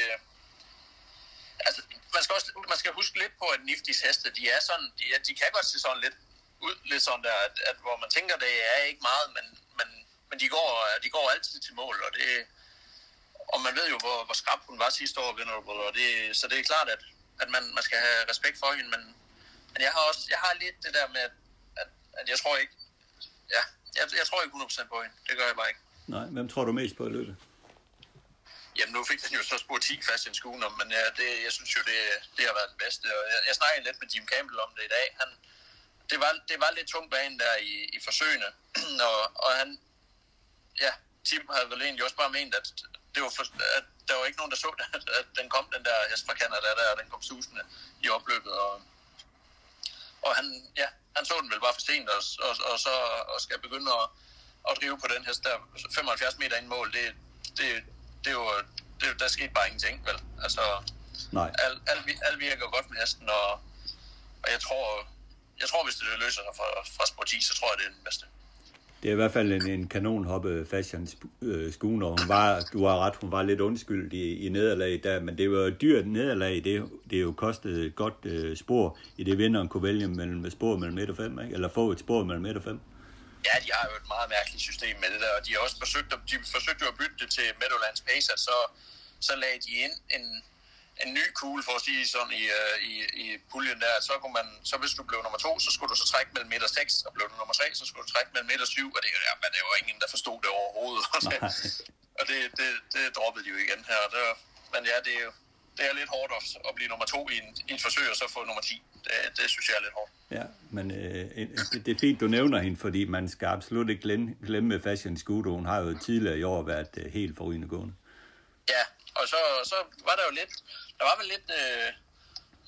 altså, man skal også man skal huske lidt på, at Niftis heste, de er sådan, de, er, de kan godt se sådan lidt ud, lidt sådan der, at, at hvor man tænker, det er ikke meget, men, men, men de, går, de går altid til mål, og det, og man ved jo, hvor, hvor skrab hun var sidste år, Venerable, og det, så det er klart, at, at man, man skal have respekt for hende, men, men jeg har også, jeg har lidt det der med, at, at, at jeg tror ikke, ja, jeg, jeg tror ikke 100% på hende, det gør jeg bare ikke. Nej, hvem tror du mest på i løbet? Jamen, nu fik den jo så spurgt 10 fast i en skuen, men ja, det, jeg synes jo, det, det har været det bedste. Og jeg, jeg snakkede lidt med Jim Campbell om det i dag. Han, det, var, det var lidt tungt bane der i, i forsøgene, og, og han, ja, Tim havde vel egentlig også bare ment, at det var for, at der var ikke nogen, der så, at, at den kom, den der hest fra Canada der, og den kom susende i opløbet, og, og han, ja, han så den vel bare for sent, og, og, og så og skal begynde at, at drive på den hest der altså, 75 meter ind mål, det, det, det er jo, det, der skete bare ingenting, vel? Altså, Nej. Alt, alt, alt virker godt med hesten, og, og jeg tror, jeg tror, hvis det løser sig fra, fra sport 10, så tror jeg, det er den bedste. Det er i hvert fald en, en kanonhoppe fashion øh, schooner. Hun var, du har ret, hun var lidt undskyld i, i nederlag der, men det var jo dyrt nederlag. Det, det jo kostet et godt øh, spor, i det vinderen kunne vælge mellem spor mellem 1 og 5, ikke? eller få et spor mellem 1 og 5. Ja, de har jo et meget mærkeligt system med det der, og de har også forsøgt, at, de forsøgte jo at bytte det til Meadowlands Pacer, så, så lagde de ind en, en ny kugle, for at sige sådan, i, uh, i, i puljen der. Så, kunne man, så hvis du blev nummer to, så skulle du så trække mellem meter 6, og blev du nummer 3, så skulle du trække mellem meter 7, og det, ja, men det var ingen, der forstod det overhovedet. og det, det, det droppede de jo igen her. Det var, men ja, det er jo det er lidt hårdt at blive nummer to i, en, i et forsøg, og så få nummer 10. Det, det synes jeg er lidt hårdt. Ja, men øh, det er fint, du nævner hende, fordi man skal absolut ikke glemme, glemme Fashion Scooter. Hun har jo tidligere i år været øh, helt forrygende gående. Ja, og så, så var der jo lidt, der var vel lidt, øh,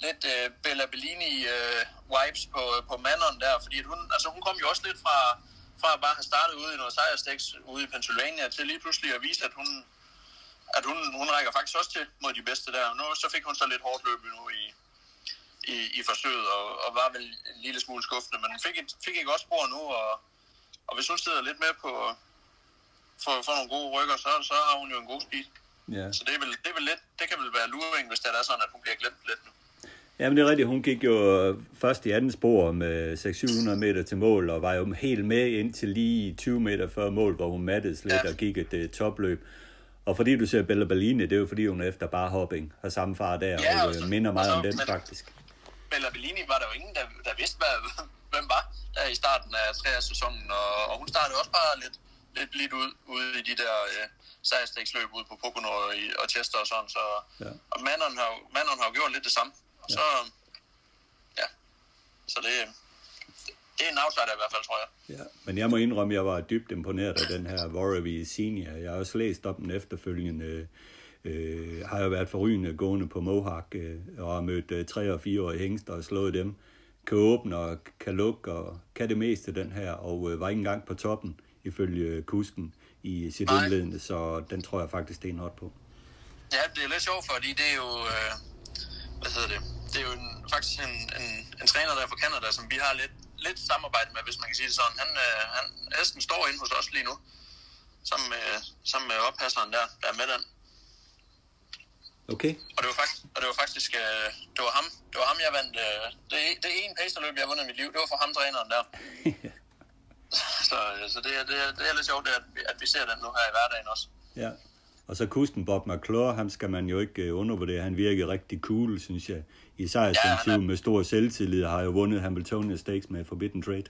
lidt øh, Bella Bellini øh, på, på Manon der, fordi hun, altså hun kom jo også lidt fra, fra at bare have startet ude i noget sejrstæks ude i Pennsylvania til lige pludselig at vise, at hun, at hun, hun rækker faktisk også til mod de bedste der. Nu så fik hun så lidt hårdt løb nu i, i, i forsøget, og, og var vel en lille smule skuffende, men fik et, fik et godt spor nu, og, og hvis hun sidder lidt med på for, for nogle gode rykker, så, så har hun jo en god speed. Ja. Så det, er vel, det, er vel lidt, det kan vel være luring, hvis det er sådan, at hun bliver glemt lidt nu. Jamen det er rigtigt, hun gik jo først i anden spor med 600-700 meter til mål, og var jo helt med ind til lige 20 meter før mål, hvor hun mattede lidt ja. og gik et uh, topløb. Og fordi du ser Bella Bellini, det er jo fordi, hun efter bare hopping har samme far der, ja, og, og minder meget altså, om den men, faktisk. Bella Bellini var der jo ingen, der, der vidste, hvad, hvem var der i starten af tredje sæsonen, og, og hun startede også bare lidt, lidt blidt ud, ude i de der øh, sejrstæksløb ude på Pocono og, og Chester og sådan, så, ja. og Manon har, Manon har jo gjort lidt det samme, og ja. så, ja, så det, det er en outsider i hvert fald, tror jeg. Ja, men jeg må indrømme, at jeg var dybt imponeret af den her Warraby Senior. Jeg har også læst om den efterfølgende. Øh, har jo været forrygende gående på Mohawk øh, og har mødt øh, tre og fire årige hængster og slået dem. Kan åbne og kan lukke og kan det meste den her, og øh, var ikke engang på toppen ifølge kusken i sit Nej. indledende, så den tror jeg faktisk er en på. Ja, det er lidt sjovt, fordi det er jo, øh, hvad hedder det, det er jo en, faktisk en, en, en træner der fra Canada, som vi har lidt lidt samarbejde med, hvis man kan sige det sådan. Han, øh, han, Esten står inde hos os lige nu, sammen med, sammen med oppasseren der, der er med den. Okay. Og det var faktisk, og det var faktisk øh, det var ham, det var ham, jeg vandt. Øh, det, det er en pacerløb, jeg har vundet i mit liv. Det var for ham, træneren der. så, så det, det, det er lidt sjovt, at, at vi ser den nu her i hverdagen også. Ja. Og så kusten Bob McClure, ham skal man jo ikke undervurdere. Han virker rigtig cool, synes jeg, i sejrsinterview ja, er... med stor selvtillid, har jo vundet Hamiltonia Stakes med Forbidden Trade.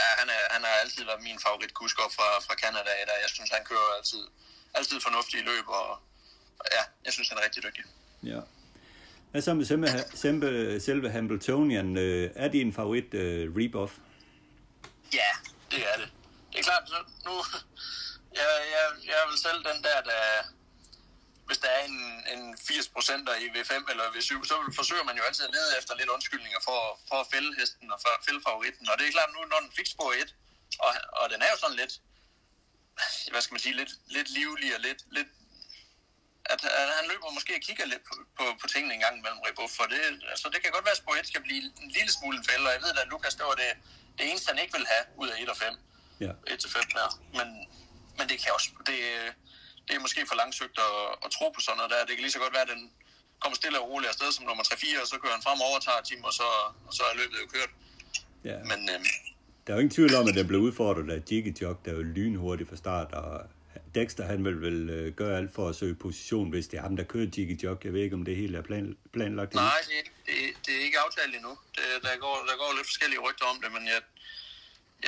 Ja, han, er, han har altid været min favoritkusk op fra, fra Canada. Der. Jeg synes, han kører altid, altid fornuftige løb, og, og ja, jeg synes, han er rigtig dygtig. Ja. Hvad så med selve, selve, selve Hamiltonian? Øh, er din favorit uh, Rebuff? Ja, det er det. Det er klart, nu, jeg, jeg, jeg er vel selv den der, der hvis der er en, en 80 procenter i V5 eller V7, så forsøger man jo altid at lede efter lidt undskyldninger for, for at fælde hesten og for at fælde favoritten. Og det er klart nu, når den fik spor 1, og, og den er jo sådan lidt, hvad skal man sige, lidt, lidt livlig og lidt, lidt at, at han løber måske og kigger lidt på, på, på tingene en gang imellem Rebuff, for det, altså det kan godt være, at spor 1 skal blive en lille smule en fælde, og jeg ved at Lukas, det var det, det eneste, han ikke vil have ud af 1 og 5. Ja. 1 til 5 der. Men, men det kan også, det, det er måske for langsøgt at, at tro på sådan noget der. Det kan lige så godt være, at den kommer stille og roligt afsted som nummer 3-4, og så kører han frem og overtager team, og så, og så er løbet jo kørt. Ja. Men øhm, Der er jo ingen tvivl om, at den blev udfordret af Jiggy Jog, der er jo lynhurtigt fra start, og Dexter han vil vel øh, gøre alt for at søge position, hvis det er ham, der kører Jiggy Jog. Jeg ved ikke, om det hele er plan, planlagt. endnu. nej, det, det, det er ikke aftalt endnu. Det, der, går, der går lidt forskellige rygter om det, men jeg,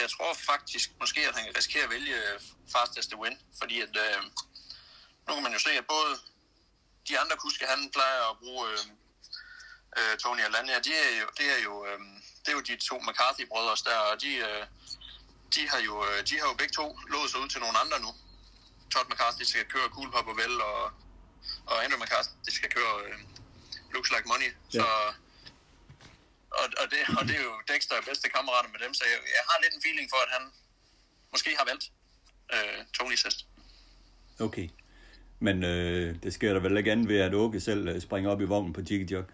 jeg tror faktisk måske, at han kan risikere at vælge fastest win, fordi at, øh, nu kan man jo se, at både de andre kuske, han plejer at bruge øh, øh, Tony og Lania, de er jo, det er jo, øh, det er jo de to McCarthy-brødre der, og de, øh, de, har jo, øh, de har jo begge to lået sig ud til nogle andre nu. Todd McCarthy skal køre Cool Pop og Vel, og, og Andrew McCarthy skal køre øh, Looks Like Money. Ja. Så, og, og, det, og det er jo Dexter er bedste kammerater med dem, så jeg, jeg har lidt en feeling for, at han måske har valgt øh, Tonys hest. Okay. Men øh, det sker der vel ikke andet ved, at Åke selv øh, springer op i vognen på Jiggy Jog.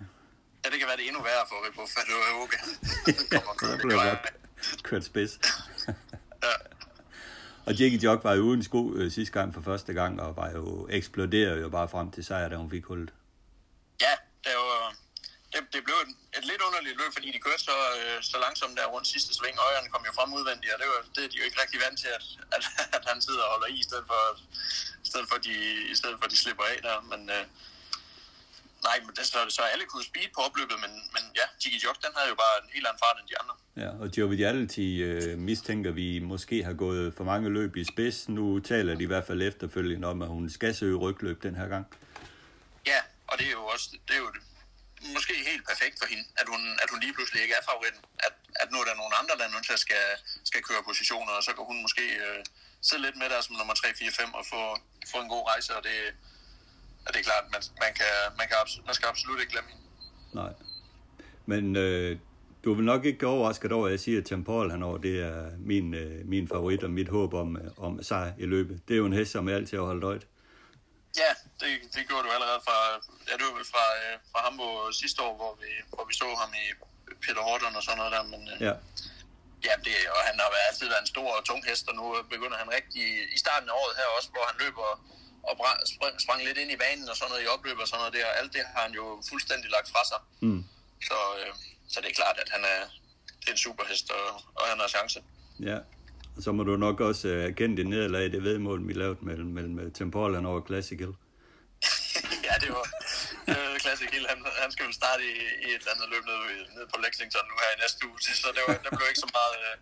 Ja, det kan være det endnu værre for. Kommer og kører. Der Det blev jeg. godt kørt spids. Ja. Og Jiggy Jog var jo uden sko øh, sidste gang for første gang, og var jo eksploderet jo bare frem til sejr, da hun fik hullet. Ja, det, var, det, det blev et, et lidt underligt løb, fordi de kørte så, øh, så langsomt der rundt sidste sving. Øjerne kom jo frem udvendigt, og det, var, det er de jo ikke rigtig vant til, at, at, at han sidder og holder i, i stedet for, i stedet for, de, i stedet for, at de slipper af der. Men øh, nej, men det, så, så alle kunne speed på opløbet, men, men ja, Jiggy Jog, den havde jo bare en helt anden fart end de andre. Ja, og Joviality øh, mistænker vi måske har gået for mange løb i spids. Nu taler de i hvert fald efterfølgende om, at hun skal søge rygløb den her gang. Ja, og det er jo også, det er jo måske helt perfekt for hende, at hun, at hun lige pludselig ikke er favoritten. At, at nu er der nogle andre, der nu skal, skal køre positioner, og så kan hun måske øh, sidde lidt med der som nummer 3, 4, 5 og få, få en god rejse, og det, og det er klart, man, man, kan, man, kan absolut, man skal absolut ikke glemme hende. Nej. Men øh, du vil nok ikke overrasket over, at jeg siger, at Tempol han over, det er min, øh, min favorit og mit håb om, øh, om sejr i løbet. Det er jo en hest, som jeg altid har holdt øjet. Ja, det, det gjorde du allerede fra, ja, det var vel fra, øh, fra Hamburg sidste år, hvor vi, hvor vi så ham i Peter Horton og sådan noget der, men øh, Ja, Ja, det, og han har været- altid været en stor og tung hest, og nu begynder han rigtig i starten af året her også, hvor han løber og bra- sprang, sprang lidt ind i banen og sådan noget i opløb og sådan noget der, og alt det har han jo fuldstændig lagt fra sig. Mm. Så, øh, så det er klart, at han er, det er en superhest, og, og han har chance. ja. Og så må du nok også øh, erkende det nederlag, i det vedmål, vi lavede mellem, mellem Tempol han over Classic Hill. ja, det var øh, Classic Hill. Han, han skal vel starte i, i et eller andet løb nede, nede på Lexington nu her i næste uge, så det, var, der blev ikke så meget øh,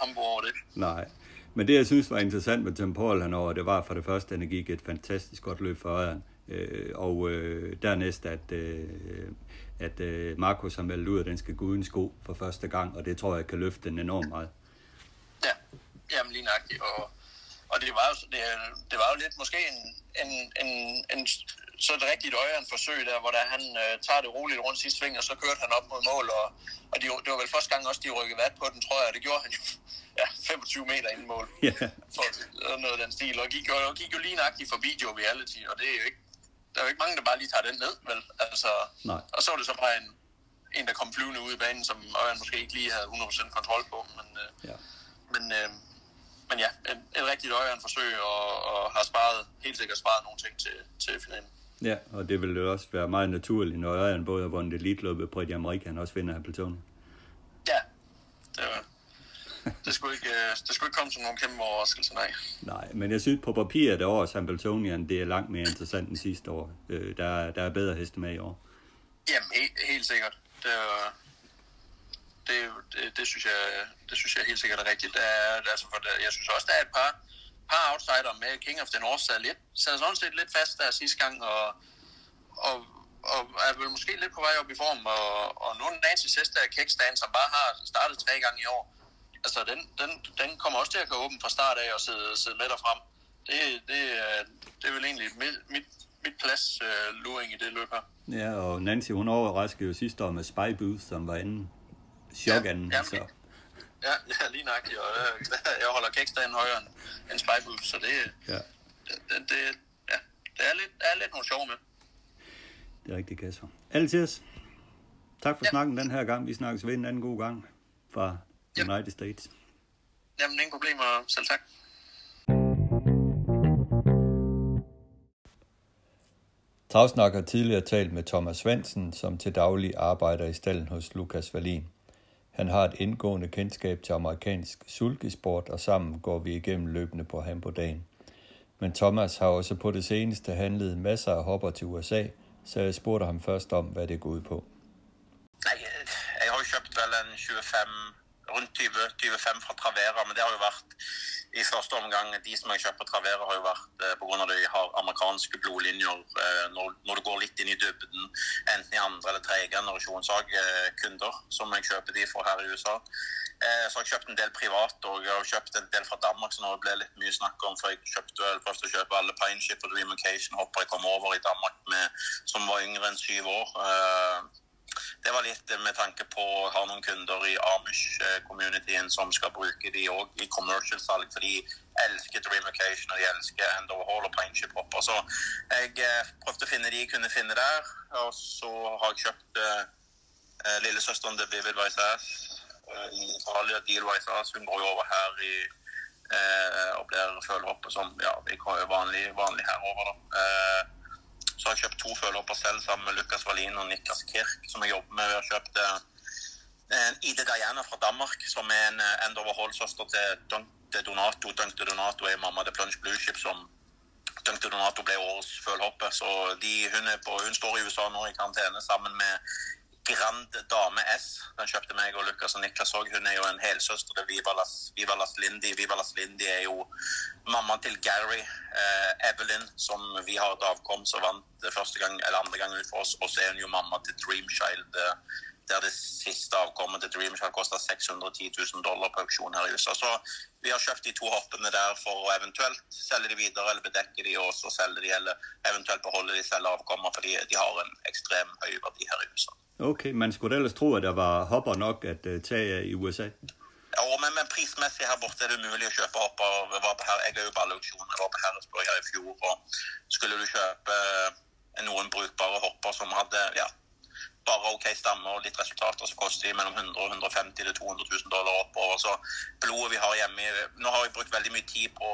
Hamburg over det. Nej. Men det, jeg synes var interessant med Tempol henover, det var for det første, at han gik et fantastisk godt løb for øjen. Øh, og øh, dernæst, at, øh, at øh, Markus har meldt ud, at den skal gå uden sko for første gang, og det tror jeg kan løfte den enormt meget. Ja, jamen lige nøjagtigt. Og, og det, var jo, det, det var jo lidt måske en, en, en, en så et rigtigt øjeren forsøg der, hvor der han øh, tager det roligt rundt sidste sving, og så kørte han op mod mål, og, og de, det var vel første gang også, de rykkede vat på den, tror jeg, og det gjorde han jo ja, 25 meter inden mål. Ja. For noget af den stil, og gik, og gik jo lige nøjagtigt forbi Joe Reality, og det er jo ikke, der er jo ikke mange, der bare lige tager den ned, vel? Altså, Nej. Og så var det så bare en, en, der kom flyvende ud i banen, som Øren måske ikke lige havde 100% kontrol på, men, øh, Ja. men, øh, men ja, et, et rigtigt øjeren forsøg, og, og har sparet, helt sikkert sparet nogle ting til, til finalen. Ja, og det vil jo også være meget naturligt, når Ørjan både har vundet elitløbet på i Amerika, han også vinder Hamilton. Ja, det var, det skulle ikke, øh, det skulle ikke komme som nogen kæmpe overraskelse, nej. Nej, men jeg synes på papiret, at årets Hamiltonian, det er langt mere interessant end sidste år. Øh, der, er- der er bedre heste med i år. Jamen, helt, helt sikkert. Det, er- det, det, det, synes jeg, det synes jeg helt sikkert er rigtigt. Der er, altså for der, jeg synes også, der er et par, par outsider med. King of the North sad, lidt, sad sådan set lidt fast der sidste gang, og, og, og er vel måske lidt på vej op i form. Og, og nu er Nancy Sester af Kickstand, som bare har startet tre gange i år. Altså, den, den, den kommer også til at gå åben fra start af og sidde, sidde med derfrem. Det, det, det er vel egentlig mit, mit, mit plads øh, luring i det løb her. Ja, og Nancy, hun overraskede jo sidste år med Spy Booth, som var anden chok-anden. Ja, så. Ja, ja, lige nøjagtigt. Og, øh, jeg holder kækstaden højere end, end Booth, så det, Ja, det, det, ja, det er lidt, er lidt nogle sjov med. det er rigtigt, Kasper. Altid. Tak for Ja. snakken den her gang. Vi snakkes ved en anden god gang fra Ja. United States. Jamen, ingen problemer. Selv tak. Travsnak har tidligere talt med Thomas Svendsen, som til daglig arbejder i stallen hos Lukas Wallin. Han har et indgående kendskab til amerikansk sulkesport, og sammen går vi igennem løbende på ham på dagen. Men Thomas har også på det seneste handlet masser af hopper til USA, så jeg spurgte ham først om, hvad det går ud på. Nej, jeg har jo kjøpt vel en 25, rundt 20, 25 fra Travera, men det har jo vært i første omgang, de som jeg kjøpt på Travera har jo vært på på grunn av de har amerikanske blodlinjer, eh, når, når du går litt inn i dybden, enten i andre eller tredje generasjons eh, kunder, som jeg kjøper de for her i USA. Eh, så har jeg kjøpt en del privat, og jeg har kjøpt en del fra Danmark, så nå ble det litt mye snakk om, for jeg kjøpte vel først å kjøpe alle Pineship og Dream Occasion hopper jeg kom over i Danmark med, som var yngre enn syv år. Eh, det var litt med tanke på å ha noen kunder i Amish-communityen eh, som skal bruke de òg i commercial-salg, for de elsker Dream Occasion og de elsker End Hall og Pineship Hopper. Så jeg eh, prøvde å finne de jeg kunne finne der, og så har jeg kjøpt eh, eh, lillesøsteren til Vivid Vaisas eh, i Italia, Deal Vaisas. Hun går jo over her i eh, og blir følehopper som ja, vi er vanlig, vanlig herover. da. Eh, så har jeg kjøpt to følehopper selv sammen med Lukas Wallin og Niklas Kirk, som jeg jobber med. Vi har kjøpt eh, en Ide Diana fra Danmark, som er en eh, end overhold-søster til Dunkte Donato. Dunkte Donato er mamma til Plunge Blue Ship, som Dunkte Donato ble årets følhoppe. Så de, hun, er på, hun står i USA nå i karantene sammen med Grand Dame S. Den kjøpte meg og Lukas og Niklas òg. Hun er jo en helsøster til Viva Vivalas Viva Lindy. Vivalas Lindy er jo mammaen til Gary eh, Evelyn, som vi har et avkom som vant første gang, eller andre gang ut for oss. Og så er hun jo mamma til Dreamchild. Eh, der det siste avkommet til Dreamchild kosta 610 000 dollar på auksjon her i USA. Så vi har kjøpt de to hoppene der for å eventuelt selge de videre eller bedekke de, og så selge de, eller eventuelt beholde de selv avkommer, fordi de har en ekstrem høy verdi her i USA. Okay, man skulle ellers tro, at der var hopper nok at uh, tage i USA. Ja, men, men prismæssigt her borte er det umuligt at købe hopper. Jeg var på her, jeg er jo på alle auktioner, var på Herresborg her i fjor. og Skulle du købe eh, øh, noen brukbare hopper som havde, ja, bare ok stammer og lidt resultater, så koster de mellem 100 og 150 til 200 000 dollar oppover. Så blodet vi har hjemme øh, i- har jeg brukt veldig mye tid på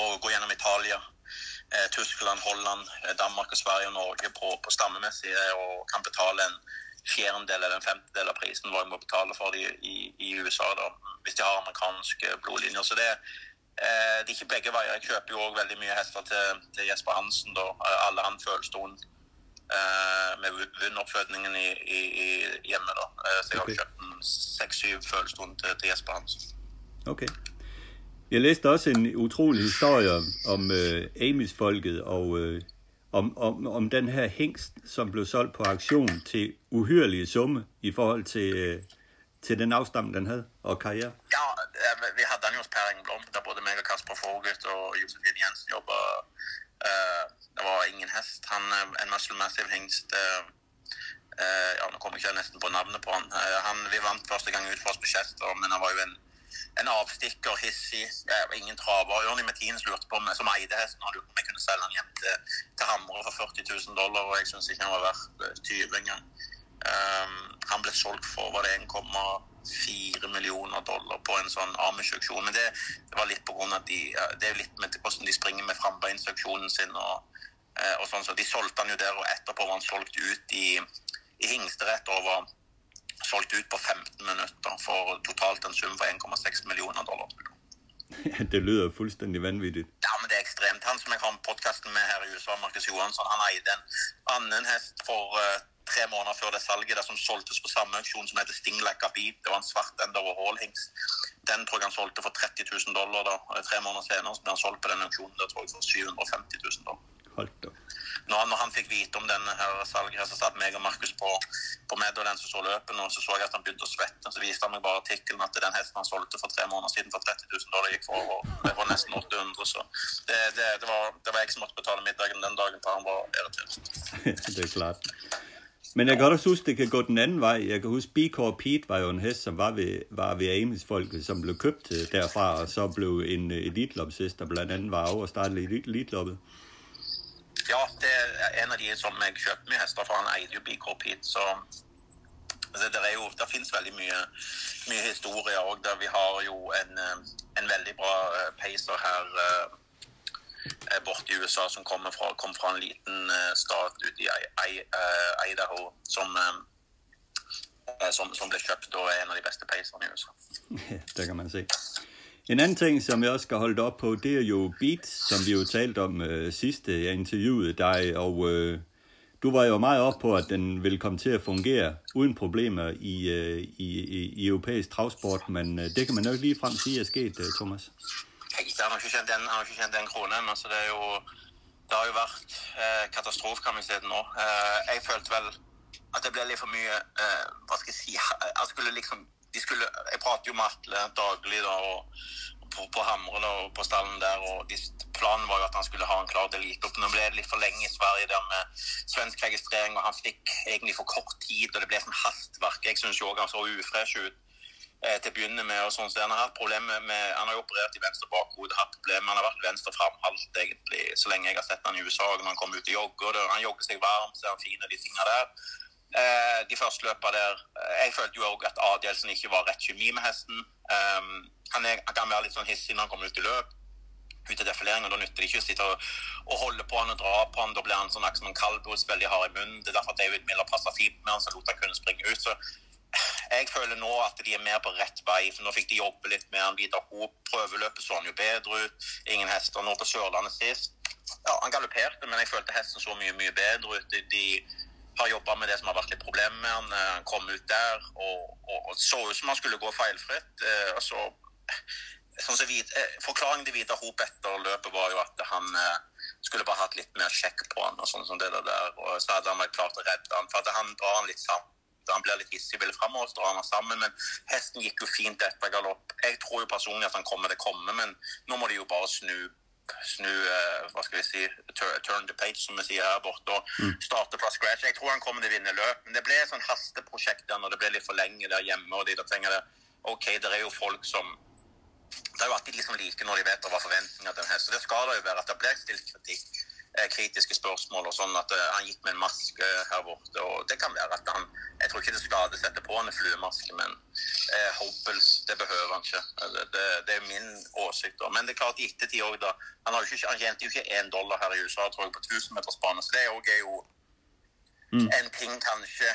å gå gjennom Italia. Eh, Tyskland, Holland, eh, Danmark og Sverige og Norge på, på stammemessig og kan betale en fjerdedel eller en femtedel av prisen hva jeg må betale for de i, i USA, da, hvis de har amerikanske blodlinjer. Så det, eh, det er ikke begge veier. Jeg kjøper jo også veldig mye hester til, til Jesper Hansen. da, Eh, Alle han følestone eh, med vunnoppfødningen i, i, i hjemme. da. Eh, så jeg har kjøpt en seks-syv følestone til, til Jesper Hansen. Okay. Jeg læste også en utrolig historie om øh, Amish-folket og øh, om, om, om den her hængst, som blev solgt på auktion til uhyrelige summe i forhold til, øh, til den afstamning, den havde og karriere. Ja, vi havde den jo hos Per Engblom, der både mig og Kasper Fogert og Josefine Jensen jobber. Øh, eh, det var ingen hest. Han er en muscle hængst. Øh, eh, ja, nu kommer jeg næsten på navnet på han. Han. Vi vandt første gang ud for os på men han var jo en, en avstikker, hissig. eh, ingen traver. Ørni Metin lurte på meg, som eide hesten, og lurte på om jeg kunne selge han hjem til, til Hamre for 40 000 dollar, og jeg syns ikke han var verdt øh, 20 engang. Um, han ble solgt for var det 1,4 millioner dollar på en sånn Amish-auksjon. Men det, det var litt på grunn av de, det er litt med hvordan de springer med frambeinsauksjonen sin. og, eh, og sånn, så De solgte han jo der, og etterpå var han solgt ut i, i Hingsterett over solgt ut på 15 minutter for totalt en sum for 1,6 millioner dollar. det lyder fuldstændig vanvittigt. Ja, men det er ekstremt. Han som jeg har podkasten med her i USA, Markus Johansson, han eide en annen hest for eh, tre måneder før det salget der som solgtes på samme auksjon som heter Sting Like a Beat. Det var en svart end over hall-hingst. Den tror jeg han solgte for 30 000 dollar. da. Eh, Tre måneder senere så ble han solgt på den auksjonen der tror jeg for 750 000 dollar. Hold da når, når, han fikk vite om denne her salget, så satt meg og Markus på, på Meadowlands og så løpet, og så så jeg at han begynte å svette. Så viste han meg bare artikkelen at den hesten han solgte for tre måneder siden for 30 000 dollar, gikk for over for nesten 800. Så det, det, det, var, det var jeg som måtte betale middagen den dagen, for han var irritert. det er klart. Men jeg kan også huske, det kan gå den anden vej. Jeg kan huske, Bicor Pete var jo en hest, som var ved, var ved Ames-folket, som blev købt øh, derfra, og så blev en øh, elitlopshest, der blandt andet var over startet elitloppet. Ja, det er en av de som jeg kjøpte med hester, for han eide jo Bicor hit, så det, det, er jo, det finnes veldig mye, mye historier òg. Vi har jo en, eh, en veldig bra eh, pacer her eh, borte i USA som kommer fra, kom fra en liten uh, stat ute i uh, Idaho som, uh, som, som, ble kjøpt og er en av de beste pacerne i USA. det kan man se. En anden ting, som jeg også skal holde op på, det er jo Beat, som vi jo talte om øh, sidste, øh, jeg interviewede dig, og øh, du var jo meget op på, at den ville komme til at fungere uden problemer i, øh, i, i, i europæisk travsport, men øh, det kan man nok lige frem sige er sket, øh, Thomas. ikke, han har ikke tjent den, han har ikke tjent den krone ennå, så det er jo Det har jo vært øh, katastrofe, kan man si det nå. Eh, øh, jeg følte vel at det ble litt for mye eh, Hva skal jeg si Jeg skulle liksom de skulle, Jeg prater jo med Atle daglig da, og, på, på Hamre da, og på stallen der. og de, Planen var jo at han skulle ha en klar delete. Nå ble det litt for lenge i Sverige der med svensk registrering, og han fikk egentlig for kort tid, og det ble sånn hastverk. Jeg syns òg han så ufresh ut eh, til å begynne med. og sånn, så Han har hatt problemer med, han har jo operert i venstre bakhode, hatt problemer, han har vært venstre framhalt egentlig så lenge jeg har sett han i USA. når Han kom ut og jogger, det, han jogger seg varm, så er han fin, de tingene der. Eh, de første løpene der eh, Jeg følte jo òg at Adelsen ikke var rett kjemi med hesten. Um, han, er, han, kan være litt sånn hissig når han kommer ut i løp. Ut i defilering, og Da nytter det ikke å sitte og, og, holde på han og dra på han. Da blir han sånn som en kaldbos, veldig hard i munnen. Det er derfor David Miller passer fint med han, så lot han kunne springe ut. så eh, jeg føler nå at de er mer på rett vei. for Nå fikk de jobbe litt med han Vidar Hoop. Prøveløpet så han jo bedre ut. Ingen hester nå på Sørlandet sist. Ja, Han galopperte, men jeg følte hesten så mye mye bedre ut. De har jobba med det som har vært litt problem med han. Eh, han kom ut der og, og, og så ut som han skulle gå feilfritt. Eh, og så, eh, sånn så vid, eh, Forklaringen til Vidar Hop etter løpet var jo at han eh, skulle bare hatt litt mer sjekk på han. og sånn som det der, og Så hadde han klart å redde han, for at han drar han litt sammen han blir litt hissig, vel framover, så drar han sammen. Men hesten gikk jo fint etter galopp. Jeg tror jo personlig at han kommer til å komme, men nå må de jo bare snu snu uh, hva skal vi si, turn the page, som vi sier her borte, og mm. starte fra scratch. Jeg tror han kommer til å vinne løp, men det ble et sånn hasteprosjekt der når det ble litt for lenge der hjemme. og de der tenker det, ok, det er jo folk som Det er jo alltid liksom like når de vet hva forventningene til en hest. Så det skal det jo være at det blir stilt kritikk. Eh, kritiske spørsmål og sånn. At eh, han gikk med en maske her borte. og Det kan være at han Jeg tror ikke det skader å sette på en fluemaske, men eh, Hopels, det behøver han ikke. Det, det, det er min åsikt. da. Men det er klart i ettertid òg, da. Han, har jo ikke, han tjente jo ikke én dollar her i USA, tror jeg, på 1000-metersbane. Så det òg er jo Mm. En ting kanskje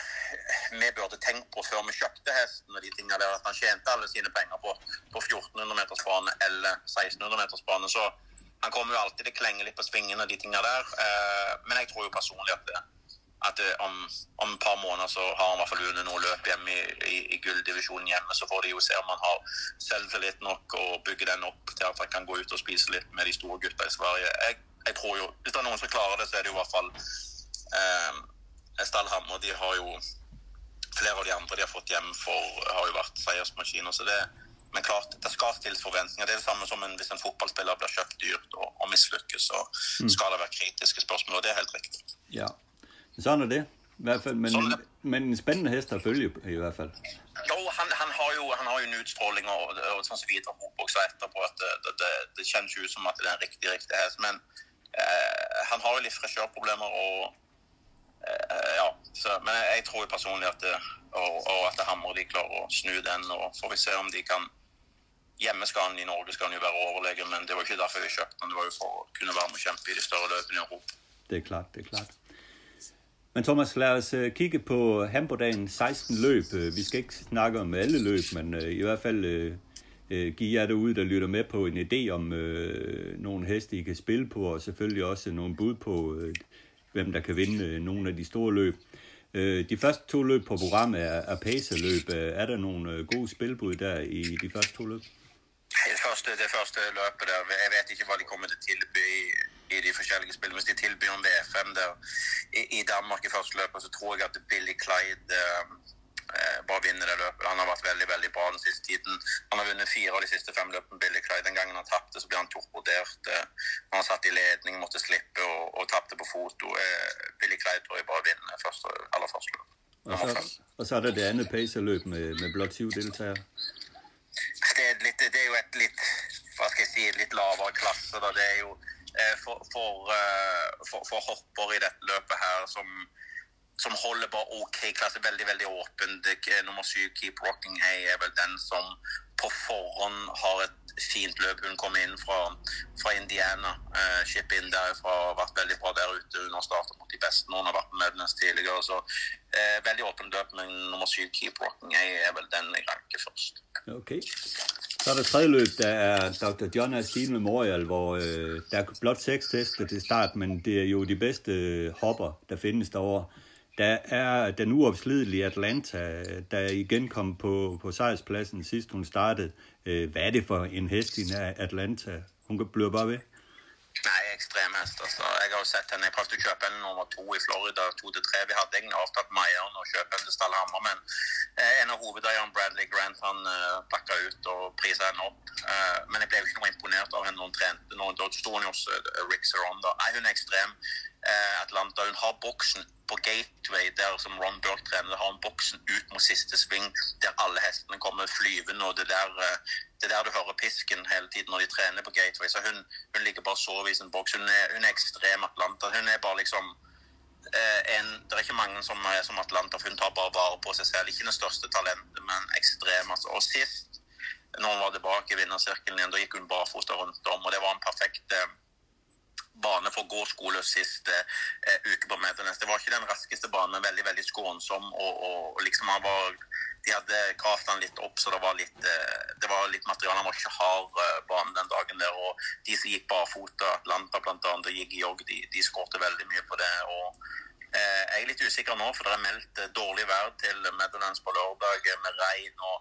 vi burde tenkt på før vi kjøpte hesten, og de tingene der, at han tjente alle sine penger på, på 1400 meters bane eller 1600 meters bane. Så han kommer jo alltid til å klenge litt på svingene og de tingene der. Eh, men jeg tror jo personlig at, det, at det, eh, om, om, et par måneder så har han i hvert fall vunnet noe løp hjemme i, i, i gulldivisjonen hjemme. Så får de jo se om han har selvtillit nok og bygge den opp til at han kan gå ut og spise litt med de store gutta i Sverige. Jeg, jeg tror jo, Hvis det er noen som klarer det, så er det jo i hvert fall eh, Stallhammer. De har jo flere av de andre de har fått hjem for, har jo vært seiersmaskiner. så det men klart, det skal stilles forventninger. Det er det samme som en, hvis en fotballspiller blir kjøpt dyrt og, og mislykkes, så mm. skal det være kritiske spørsmål. Og det er helt riktig. Ja, sånn er det. I hvert fall, men, sånn men en spennende hest å følge, i hvert fall. Jo, han, han, har jo, han har jo en utstråling og, og sånn som Vidar Hoop også etterpå, at det, det, det, kjennes ut som at det er en riktig, riktig hest. Men eh, han har jo litt frisørproblemer og eh, Ja. Så, men jeg tror personlig at det, og, og at Hammer de klarer å snu den. og Får vi se om de kan Hjemme skal han i Norge skal han jo være overlegen, men det var ikke derfor vi kjøpte han. Det var jo for å kunne være med og kjempe i de større løpene i Europa. Det er klart, det er klart. Men Thomas, lad os øh, kigge på Hamburgdagen 16 løb. Øh, vi skal ikke snakke om alle løb, men øh, i hvert fald give jer derude, der lytter med på en idé om nogle heste, I kan spille på, og selvfølgelig også nogle bud på, hvem der kan vinde nogle af de store løb. De første to løb på programmet er, er pacerløb. Er der nogle gode spilbud der i de første to løb? Det første, det første løpet der, jeg vet ikke hva de kommer til å tilby i de forskjellige spillene. Hvis de tilbyr en V5 der i, i Danmark i første løpet, så tror jeg at Billy Clyde eh, eh, bare vinner det løpet. Han har vært veldig veldig bra den siste tiden. Han har vunnet fire av de siste fem løpene. Billy Clyde. Den gangen han tapte, så ble han torpedert. Eh, han har satt i ledning, måtte slippe og, og tapte på foto. Eh, Billy Clyde tror jeg bare vinner første, aller første løp. Og så, og så er der det andet pacerløb med, med blot syv deltagere. Det er, litt, det er jo et litt hva skal jeg si, litt lavere klasse. Da. Det er jo eh, for, for, eh, for, for hopper i dette løpet her som, som håller bara okej okay veldig väldigt, väldigt öppen. nummer 7, Keep Rocking Hey, är väl den som på förhand har ett fint løp. Hun kom inn fra, fra Indiana. Eh, Ship in derfra har vært veldig bra der ute. Hun har startet mot de beste når hun har vært med Medlens tidligere. Så eh, veldig åpent løp, men nummer syv, Keep Rocking Hay, er vel den jeg ranker først. Okay. Så er der tredje løb, der er Dr. John Astin Memorial, hvor øh, der er blot seks tester til start, men det er jo de bedste hopper, der findes derovre. Der er den uopslidelige Atlanta, der igen kom på, på sejrspladsen sidst hun startede. Øh, hvad er det for en hest i Atlanta? Hun bliver bare ved. Nej, ekstrem hest. altså. Jeg har jo sett henne. Jeg prøvde at købe henne nummer to i Florida. to til tre. Vi havde egentlig aftalt med eieren å kjøpe henne til Stallhammer, men eh, en av hovedeierne, Bradley Grant, han eh, pakka ut og priser henne op. Eh, men jeg blev ikke noget imponeret av henne når hun trænede. Når hun stod hos uh, eh, Rick Saronda. Nej, hun er ekstrem. Eh, Atlanta. Hun har boksen på Gateway, der som Ron Burke trener. har han boksen ut mot siste sving, der alle hestene kommer flyvende. og det der, eh, det der du hører pisken hele tiden når de trener på Gateway. Så hun, hun ligger bare og sover i sin boks. Hun er, hun er ekstrem Atlanta. Hun er bare liksom eh, en, det er ikke mange som er som Atlanta, for hun tar bare vare på seg selv. Ikke det største talentet, men ekstrem. Altså. Og sist, når hun var tilbake i vinnersirkelen igjen, da gikk hun barfota rundt om, og det var en perfekt eh, bane for gårdskole sist eh, eh, uke på Medenes. Det var ikke den raskeste banen, men veldig veldig skånsom. og, og, og liksom han var, De hadde gravd han litt opp, så det var litt, eh, det var litt materiale. Han var ikke hard eh, bane den dagen der. og De som gikk barfota, Atlanta bl.a., og gikk i jogg, de, de skårte veldig mye på det. og eh, Jeg er litt usikker nå, for det er meldt eh, dårlig vær til Medelands på lørdag eh, med regn og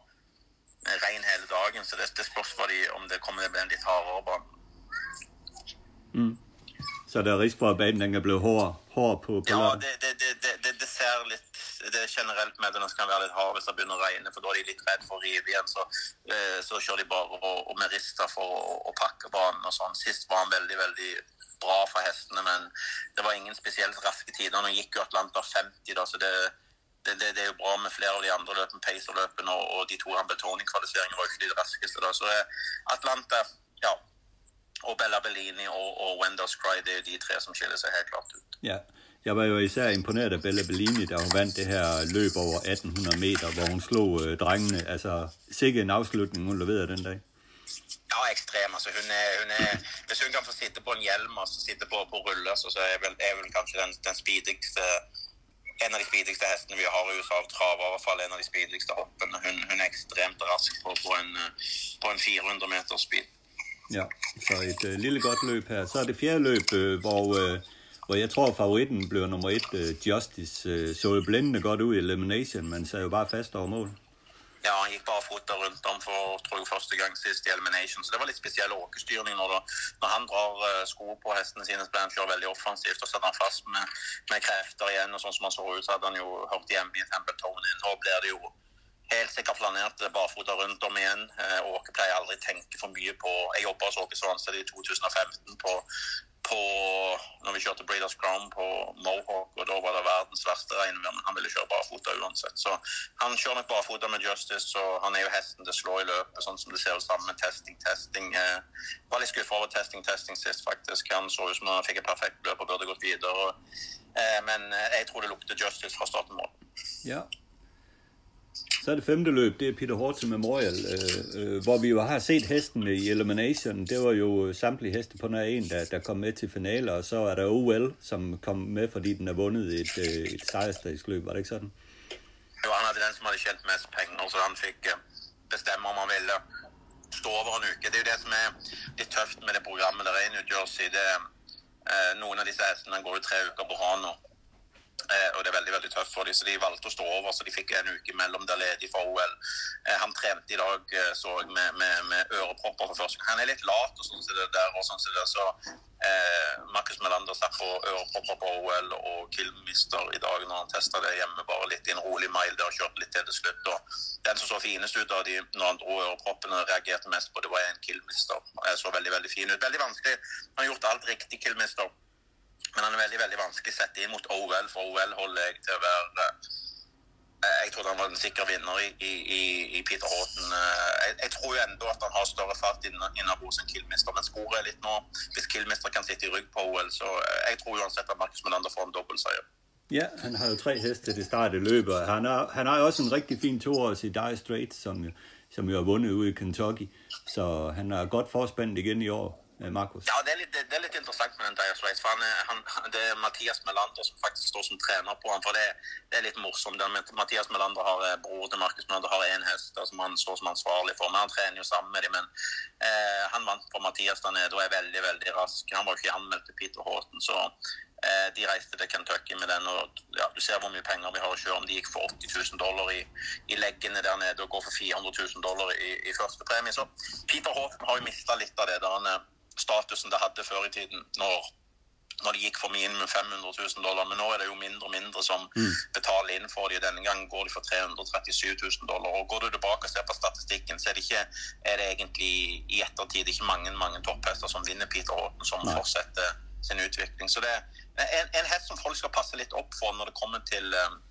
regn hele dagen. Så det, det spørs de, om det kommer til bli en litt hardere bane. Mm. Så der er risk for, at banen den kan blive hård, hård på, på Ja, det, det, det, det, det ser litt det er generelt med den kan være litt hard hvis det begynner å regne, for da er de litt redd for å rive igjen. Så, eh, så kjører de bare og, og med rister for å, å, pakke banen og sånn. Sist var han veldig, veldig bra for hestene, men det var ingen spesielt raske tider. Nå gikk jo Atlanta 50, da, så det, det, det, det, er jo bra med flere av de andre løpene, Pacer-løpene og, og, de to Betoni-kvalifiseringene var ikke de raskeste. da, Så eh, Atlanta, ja, og Bella Bellini og, og Wendo's Cry, det er de tre som skiller seg helt klart ut. Ja, jeg var jo især imponeret af Bella Bellini, da hun vandt det her løb over 1800 meter, hvor hun slog øh, drengene. Altså, sikke en afslutning, hun leverede den dag. Ja, ekstrem. Altså, hun er, hun er, hvis hun kan få sitte på en hjelm og sitte på, på ruller, så er vel, er vel kanskje den, den speedigste en av de speedigste hestene vi har i USA av trav, i hvert fall en av de speedigste hoppene. Hun, hun er ekstremt rask på, på, en, på en 400 meters speed. Ja, så et øh, lille godt løb her. Så er det fjerde løb, øh, hvor, øh, hvor jeg tror favoritten bliver nummer et, øh, Justice. Øh, så jo blændende godt ud i Elimination, men sad jo bare fast over mål. Ja, han gikk bare fota rundt om for tror jeg, første gang sist i Elimination. Så det var litt spesiell åkestyrning når, når han drar øh, uh, sko på hestene sine, så ble han kjørt veldig offensivt. Og så han fast med, med krefter igjen, og sånn som han så ut, så hadde han jo hørt hjemme i Templetone. Nå blir det jo helt sikkert planert barfota rundt om igjen. Eh, Åke pleier aldri tenke for mye på Jeg jobba hos Åke Svansted i 2015 på, på når vi kjørte Breeders Crown på Mohawk, og da var det verdens verste regnvær, men han ville kjøre barfota uansett. Så han kjører nok barfota med Justice, og han er jo hesten til å slå i løpet, sånn som det ser ut sammen med testing, testing. Eh, var litt skuffa over testing, testing sist, faktisk. Han så ut som han fikk et perfekt løp og burde gått videre. Eh, men eh, jeg tror det lukter Justice fra starten mål. Ja, så er det femte løb, det er Peter Horton Memorial, øh, øh, hvor vi jo har set hestene i Elimination. Det var jo øh, samtlige heste på nær en, der, der kom med til finaler, og så er der OL, som kom med, fordi den har vundet et, øh, et sejrstagsløb. Var det ikke sådan? Jo, han hadde den som har tjent mest penger, så han fikk øh, bestemme om han ville stå over en uke. Det er jo det som er det tøft med det programmet der er i New Jersey. Det, øh, noen av disse hestene går jo tre uker på rad. Eh, og det er veldig veldig tøft for dem, så de valgte å stå over. Så de fikk en uke mellom der ledig for OL. Eh, han trente i dag eh, så jeg med, med, med ørepropper for første gang. Han er litt lat, og sånn som det der, og sånn som det, så Eh, Marcus Melander satt på ørepropper på OL og Killmister i dag når han testa det hjemme. Bare litt i en rolig mile der og kjørte litt til til slutt. Og den som så finest ut av de når han dro øreproppene reagerte mest på, det var en Killmister. Jeg eh, så veldig veldig fin ut. Veldig vanskelig. Han har gjort alt riktig, Killmister. Men han er veldig veldig vanskelig sett inn mot OL, for OL holder jeg til å være eh, jeg trodde han var en sikker vinner i, i, i Peter Houghton. Eh, jeg, jeg, tror jo ennå at han har større fart innabords enn Killmister, men sporet litt nå. Hvis Killmister kan sitte i rygg på OL, så eh, jeg tror uansett at Markus Melander får en dobbeltseier. Ja, han har jo tre heste til start i løbet. Han har, han har jo også en rigtig fin toårs i Dire Straits, som, som jo har vundet ude i Kentucky. Så han er godt forspændt igen i år. Eh, Marcus? Markus? Ja, det er, litt, det er, litt, interessant med den Dire Straits. For han, han, det er Mathias Melander som faktisk står som trener på han. For det, det er litt morsomt. Den, Mathias Melander har eh, bror til Markus Melander har en hest som han står som ansvarlig for. Men han trener jo sammen med dem. Men eh, han vant for Mathias der nede og er veldig veldig rask. Han var jo ikke anmeldt til Peter Horton, så de reiste til Kentucky med den. og ja, Du ser hvor mye penger vi har å kjøre. Om de gikk for 80 000 dollar i, i leggene der nede og går for 400 000 dollar i, i første premie. Så Peter Horton har jo mista litt av det. der han statusen det hadde før i tiden, når, når det gikk for minimum 500 000 dollar. Men nå er det jo mindre og mindre som mm. betaler inn for det. Denne gangen går de for 337 000 dollar. Og Går du tilbake og ser på statistikken, så er det, ikke, er det egentlig i ettertid ikke mange mange topphester som vinner Peter Horton, som fortsetter sin utvikling. Så det er en, en hest som folk skal passe litt opp for når det kommer til um,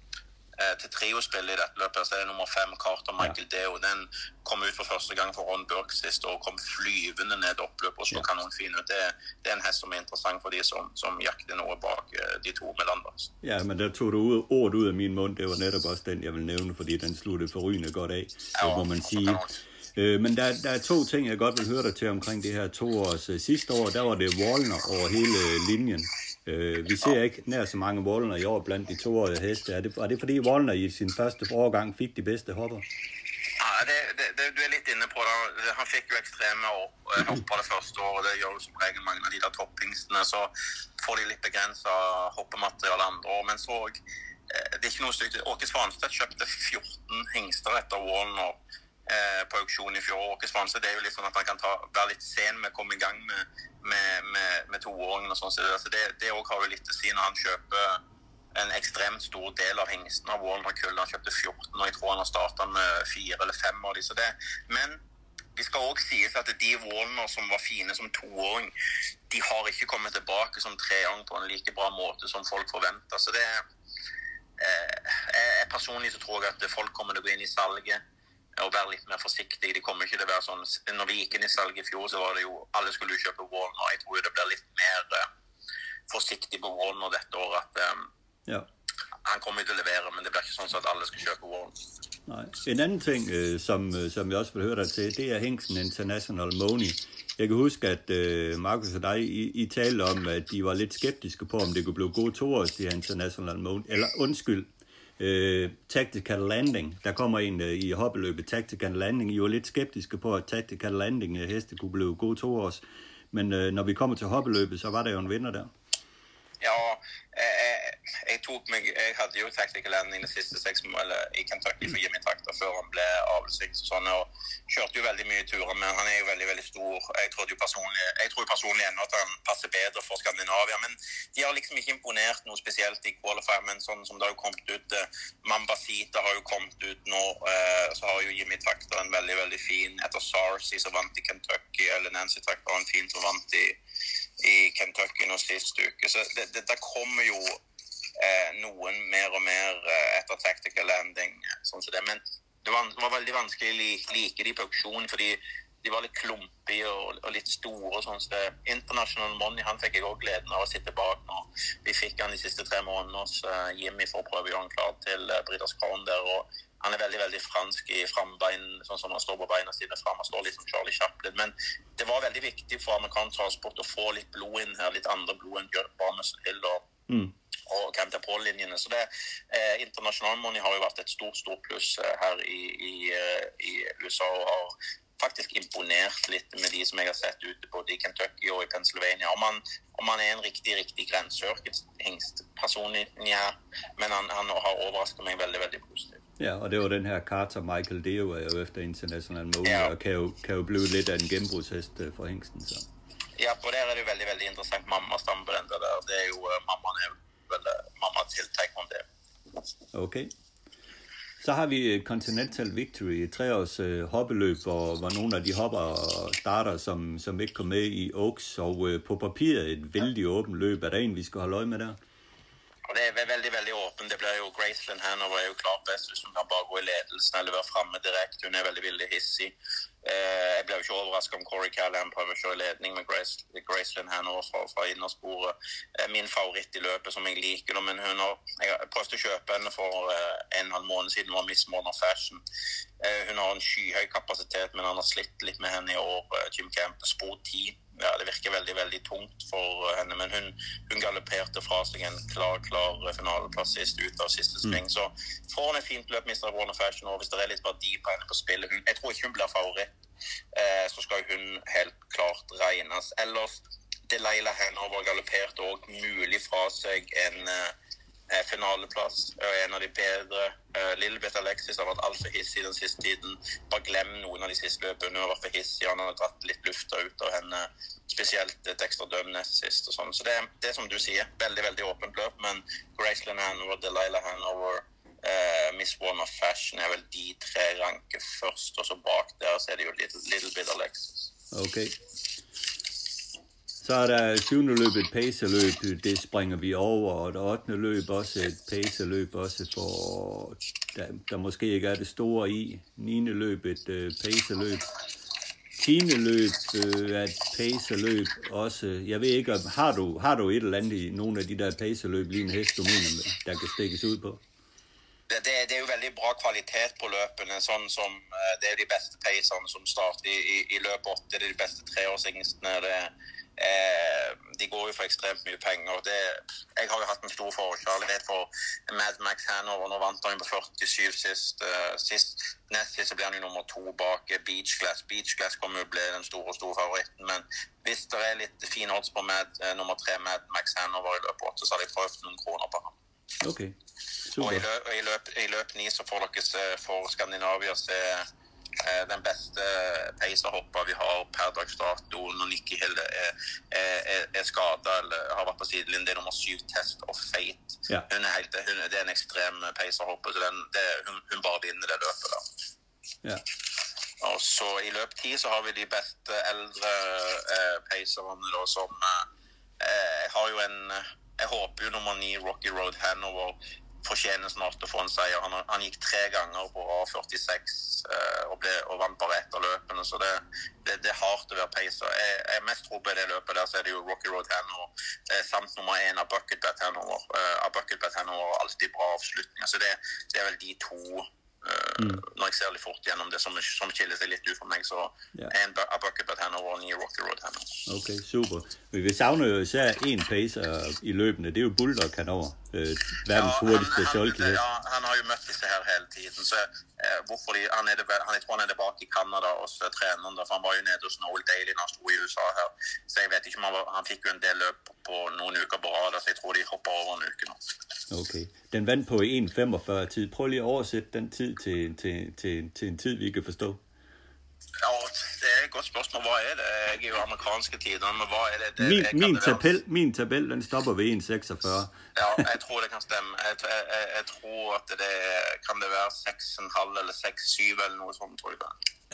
Eh, til triospill i dette løpet. Så er det nummer fem, Carter Michael ja. Deo. Den kom ut for første gang for Ron Burke sist og kom flyvende ned oppløpet og så ja. kanonfin ut. Det, det, er en hest som er interessant for de som, som jakter noe bak uh, de to med Landers. Ja, men der tog du ord ud af min mund. Det var netop også den, jeg vil nævne, fordi den sluttede forrygende godt af, ja, må man sige. Øh, men der, der er to ting, jeg godt vil høre dig til omkring det her to års. Øh, sidste år, der var det Wallner over hele øh, linjen. Øh, vi ser ikke nær så mange Wallner i år blandt de toårige heste. Er det, er det fordi Wallner i sin første årgang fik de bedste hopper? Ja, det, det, det, du er lidt inne på det. Han fikk jo ekstreme hopper det første året. Det gjør jo som regel mange av de der toppingstene. Så får de litt begrensa hoppemateriale andre år. Men så eh, Det er ikke noe stygt. Åke Svanstedt kjøpte 14 hingster etter Wallner eh, på auksjon i fjor. Åke det er jo litt sånn at han kan ta, være litt sen med å komme i gang med med, med, med toåringen og sånn. Så det, altså det, det har jo litt å si når han kjøper en ekstremt stor del av hengsten av Walner-kullet. Han kjøpte 14, og jeg tror han har starta med fire eller fem av de. Men vi skal òg sies at de Walner som var fine som toåring, de har ikke kommet tilbake som treåring på en like bra måte som folk forventa. Så det eh, jeg Personlig så tror jeg at folk kommer til å gå inn i salget og være litt mer forsiktig. De kommer ikke til å være sånn Når vi gikk inn i salget i fjor, så var det jo Alle skulle jo kjøpe Warner. Jeg tror det blir litt mer uh, forsiktig på Warner dette året. At um, ja. han kommer til å levere, men det blir ikke sånn at alle skal kjøpe Warner. Nej. En anden ting, øh, som, som jeg også vil høre dig til, det er Hengsen International Money. Jeg kan huske, at øh, Markus og dig, I, I talte om, at de var lidt skeptiske på, om det kunne blive gode to års, de her International Money. Eller undskyld, øh, Tactical Landing. Der kommer en øh, i hoppeløbet, Tactical Landing. I var lidt skeptiske på, at Tactical Landing øh, heste kunne blive gode to års. Men øh, når vi kommer til hoppeløbet, så var der jo en vinder der. Ja, øh, jeg, tok meg Jeg hadde jo tactical landing de siste seks målene i Kentucky for Jimmy Takter før han ble avlsving. Sånn, og kjørte jo veldig mye turer, men han er jo veldig veldig stor. Jeg, jo personlig, jeg tror personlig ennå at han passer bedre for Skandinavia. Men de har liksom ikke imponert noe spesielt i qualifier. Men sånn som det har jo kommet ut eh, uh, Mambasita har jo kommet ut nå. Eh, så har jo Jimmy Takter en veldig veldig fin Etter Sarsi som vant i Kentucky, eller Nancy Takter har en fin som vant i i Kentucky nå sist uke. Så det, det, det kommer jo Eh, noen mer og mer eh, etter tactical landing. sånn som det. Men det var, det var veldig vanskelig å like, like de på auksjon, fordi de var litt klumpige og, og, litt store. sånn så det. International Money han fikk jeg òg gleden av å sitte bak når vi fikk han de siste tre månedene hos uh, Jimmy for å prøve å gjøre han klar til uh, Breeders Crown der. og han er veldig veldig fransk i frambein, sånn som han står på beina sine fram. Han står litt som Charlie Chaplin. Men det var veldig viktig for amerikansk transport å få litt blod inn her. Litt andre blod enn Barnes Hill og, mm og Camp Paul-linjene. Så det eh, Internasjonal Money har jo vært et stort stort pluss eh, her i, i, eh, i, USA. og har faktisk imponert litt med de som jeg har sett ute både i Kentucky og i Pennsylvania. Om han, om han er en riktig riktig grenseørkenhingst personlig, ja. Men han, han har overrasket meg veldig veldig positivt. Ja, og det var den her Carter Michael Deo er jo efter international mode, ja. og kan jo, kan jo blive lidt af en genbrugshest øh, for hængsten. Så. Ja, og der er det jo veldig veldig interessant mammastamme på den der. Det er jo uh, Mammaen er vel eh, mamma til taekwondo. Okay. Så har vi eh, Continental Victory, et treårs øh, hoppeløb, hvor, hvor nogle af de hopper starter, som, som ikke kom med i Oaks, og øh, på papiret et vældig åbent løb. Er der en, vi skal holde øje med der? Og det er veldig, veldig åpent. Det blir jo Graceland Hanover er jo klart best hvis hun kan bare gå i ledelsen eller være framme direkte. Hun er veldig, veldig hissig. Eh, jeg blir jo ikke overrasket om Corey Callahan prøver å kjøre i ledning med Grace, Graceland Hanover fra, fra innersporet. Eh, min favoritt i løpet som jeg liker, men hun har, jeg prøvde å kjøpe henne for eh, en halv måned siden, var Miss Morner Fashion. Eh, hun har en skyhøy kapasitet, men han har slitt litt med henne i år. Eh, Jim Camp spor 10 ja, det virker veldig veldig tungt for henne. Men hun, hun galopperte fra seg en klar klar finaleplass sist ut av siste mm. sving. Mm. Så får hun et fint løp, Mr. Warner Fashion, og hvis det er litt verdi på henne på spillet hun, Jeg tror ikke hun blir favoritt, eh, så skal hun helt klart regnes. Ellers Delilah Hanover galopperte òg mulig fra seg en eh, Eh, finaleplass. En av de bedre. Eh, Lillebeth Alexis har vært altfor hissig den siste tiden. Bare glem noen av de siste løpene. Hun har vært for hissig. Han har dratt litt lufta ut av henne. Spesielt eh, et ekstra døm nest sist. og sånn. Så det, det er som du sier, veldig veldig åpent løp. Men Graceland Hanover, Delilah Hanover, uh, Miss One of Fashion er vel de tre ranker først. Og så bak der så er det jo Little, little Bit Alexis. Okay. Så er der syvende løb et pacerløb, det springer vi over, og det ottende løb også et pacerløb, også for, der, der måske ikke er det store i. Niende løb et øh, pacerløb. Tiende løb øh, er et pacerløb også. Jeg ved ikke, har du, har du et eller andet i nogle af de der pacerløb, lige en hest, du mener, der kan stikkes ud på? Det, det, det er jo veldig bra kvalitet på løpene. sånn som øh, Det er de beste pacerne som starter i, i, i løp 8. Det er de beste treårsingstene. Det er Eh, de går jo for ekstremt mye penger. Det, jeg har jo hatt en stor forkjærlighet for Mad Max Hanover. Nå vant han på 47 sist. Uh, sist nest sist ble han jo nummer to bak Beach Glass. Beach Glass kommer jo bli den store store favoritten. Men hvis det er litt fine odds på Mad, uh, nummer tre Mad Max Hanover i løpet av åtte, så har jeg prøvd noen kroner på ham. Okay. Og i løp, i løp, i løp 9 så får dere se for Skandinavia se Eh, den beste pacerhoppa vi har per dags dato når Nikki Hill er, er, er skada eller har vært på sidelinjen. Det er nummer syv, Test of Fate. Ja. Hun er helt, hun, det er en ekstrem pacerhopper, så den, det, hun, hun, bare vinner det løpet. da. Ja. Og så I løp ti så har vi de beste eldre eh, pacerne da, som eh, har jo en Jeg håper jo nummer ni, Rocky Road Hanover, fortjener snart å få en seier. Han, han gikk tre ganger på A46 eh, og, ble, og, vant bare ett av løpene, så det, det, det, er hardt å være pacer. Jeg, jeg mest tror på det løpet der så er det jo Rocky Road Hanover eh, samt nummer én av Bucket Bat Hanover. Eh, av Bucket Bat Hanover alltid bra avslutninger. Så det, det, er vel de to uh, mm. Når jeg ser litt fort gjennom det som, som skiller seg litt ut for meg, så yeah. en av Bucket Bat Hanover og ni Rocky Road Hanover. Ok, super. Vi savner jo især én pacer i løpene. Det er jo Bulldog Hanover. Uh, verdens ja, hurtigste solkehest. Ja, han har jo møtt disse her hele tiden. Så hvorfor de, han er det, han, Jeg tror han er tilbake i Canada hos uh, treneren. For han var jo nede hos Noel Daly når han sto i USA her. Så jeg vet ikke om han, var, han fikk jo en del løp på noen uker på rad. Så jeg tror de hopper over en uke nå. Ok. Den vandt på 1,45 tid. Prøv lige at oversætte den tid til, til, til, til en tid, vi kan forstå. Ja, det er et godt spørsmål. Hva er det? Jeg er jo amerikanske tider, men hva er det? det min, min, tabel, min tabel den stopper ved 1,46. Ja, jeg tror det kan stemme. Jeg, jeg, jeg tror at det kan det være 6,5 eller 6,7 eller noe sånt, tror jeg.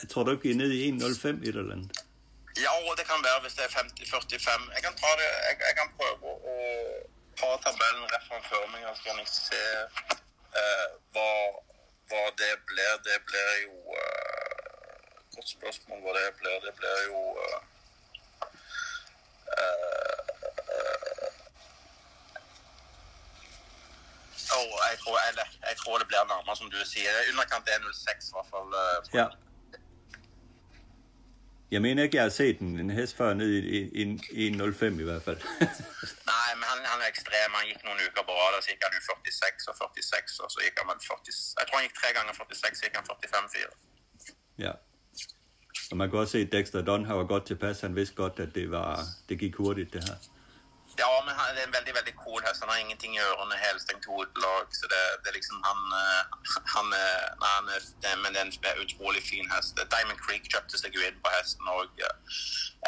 Jeg tror du ikke vi er nede i 1,05 et eller andet. Ja, det kan være hvis det er 50-45. Jeg kan ta det, jeg, jeg kan prøve å ta tabellen rett framfor meg, så kan jeg se uh, hva, hva, det blir. Det blir jo uh, Godt spørsmål hva det blir. Det blir jo uh, Oh, jeg, tror, jeg, jeg, tror, det blir nærmere, som du sier. Underkant 1,06 i hvert fall. Ja. Jeg mener ikke, jeg har set en, en hest før ned i, i, i 1,05 i hvert fald. Nej, men han, han, er ekstrem. Han gikk noen uker på rad, og så gikk han jo 46 og 46, og så gikk han vel 40... Jeg tror han gikk tre ganger 46, så gikk han 45-4. Ja. Og man kan også se, at Dexter Dunn har var godt tilpas. Han vidste godt, at det, var, det gik hurtigt, det her. Ja, men han, det er en veldig veldig cool hest. Han har ingenting i ørene, helstengt hodelag. Så det, det er liksom han, eh, han, nei, han er, det, Men det er en utrolig fin hest. Diamond Creek seg jo inn på hesten òg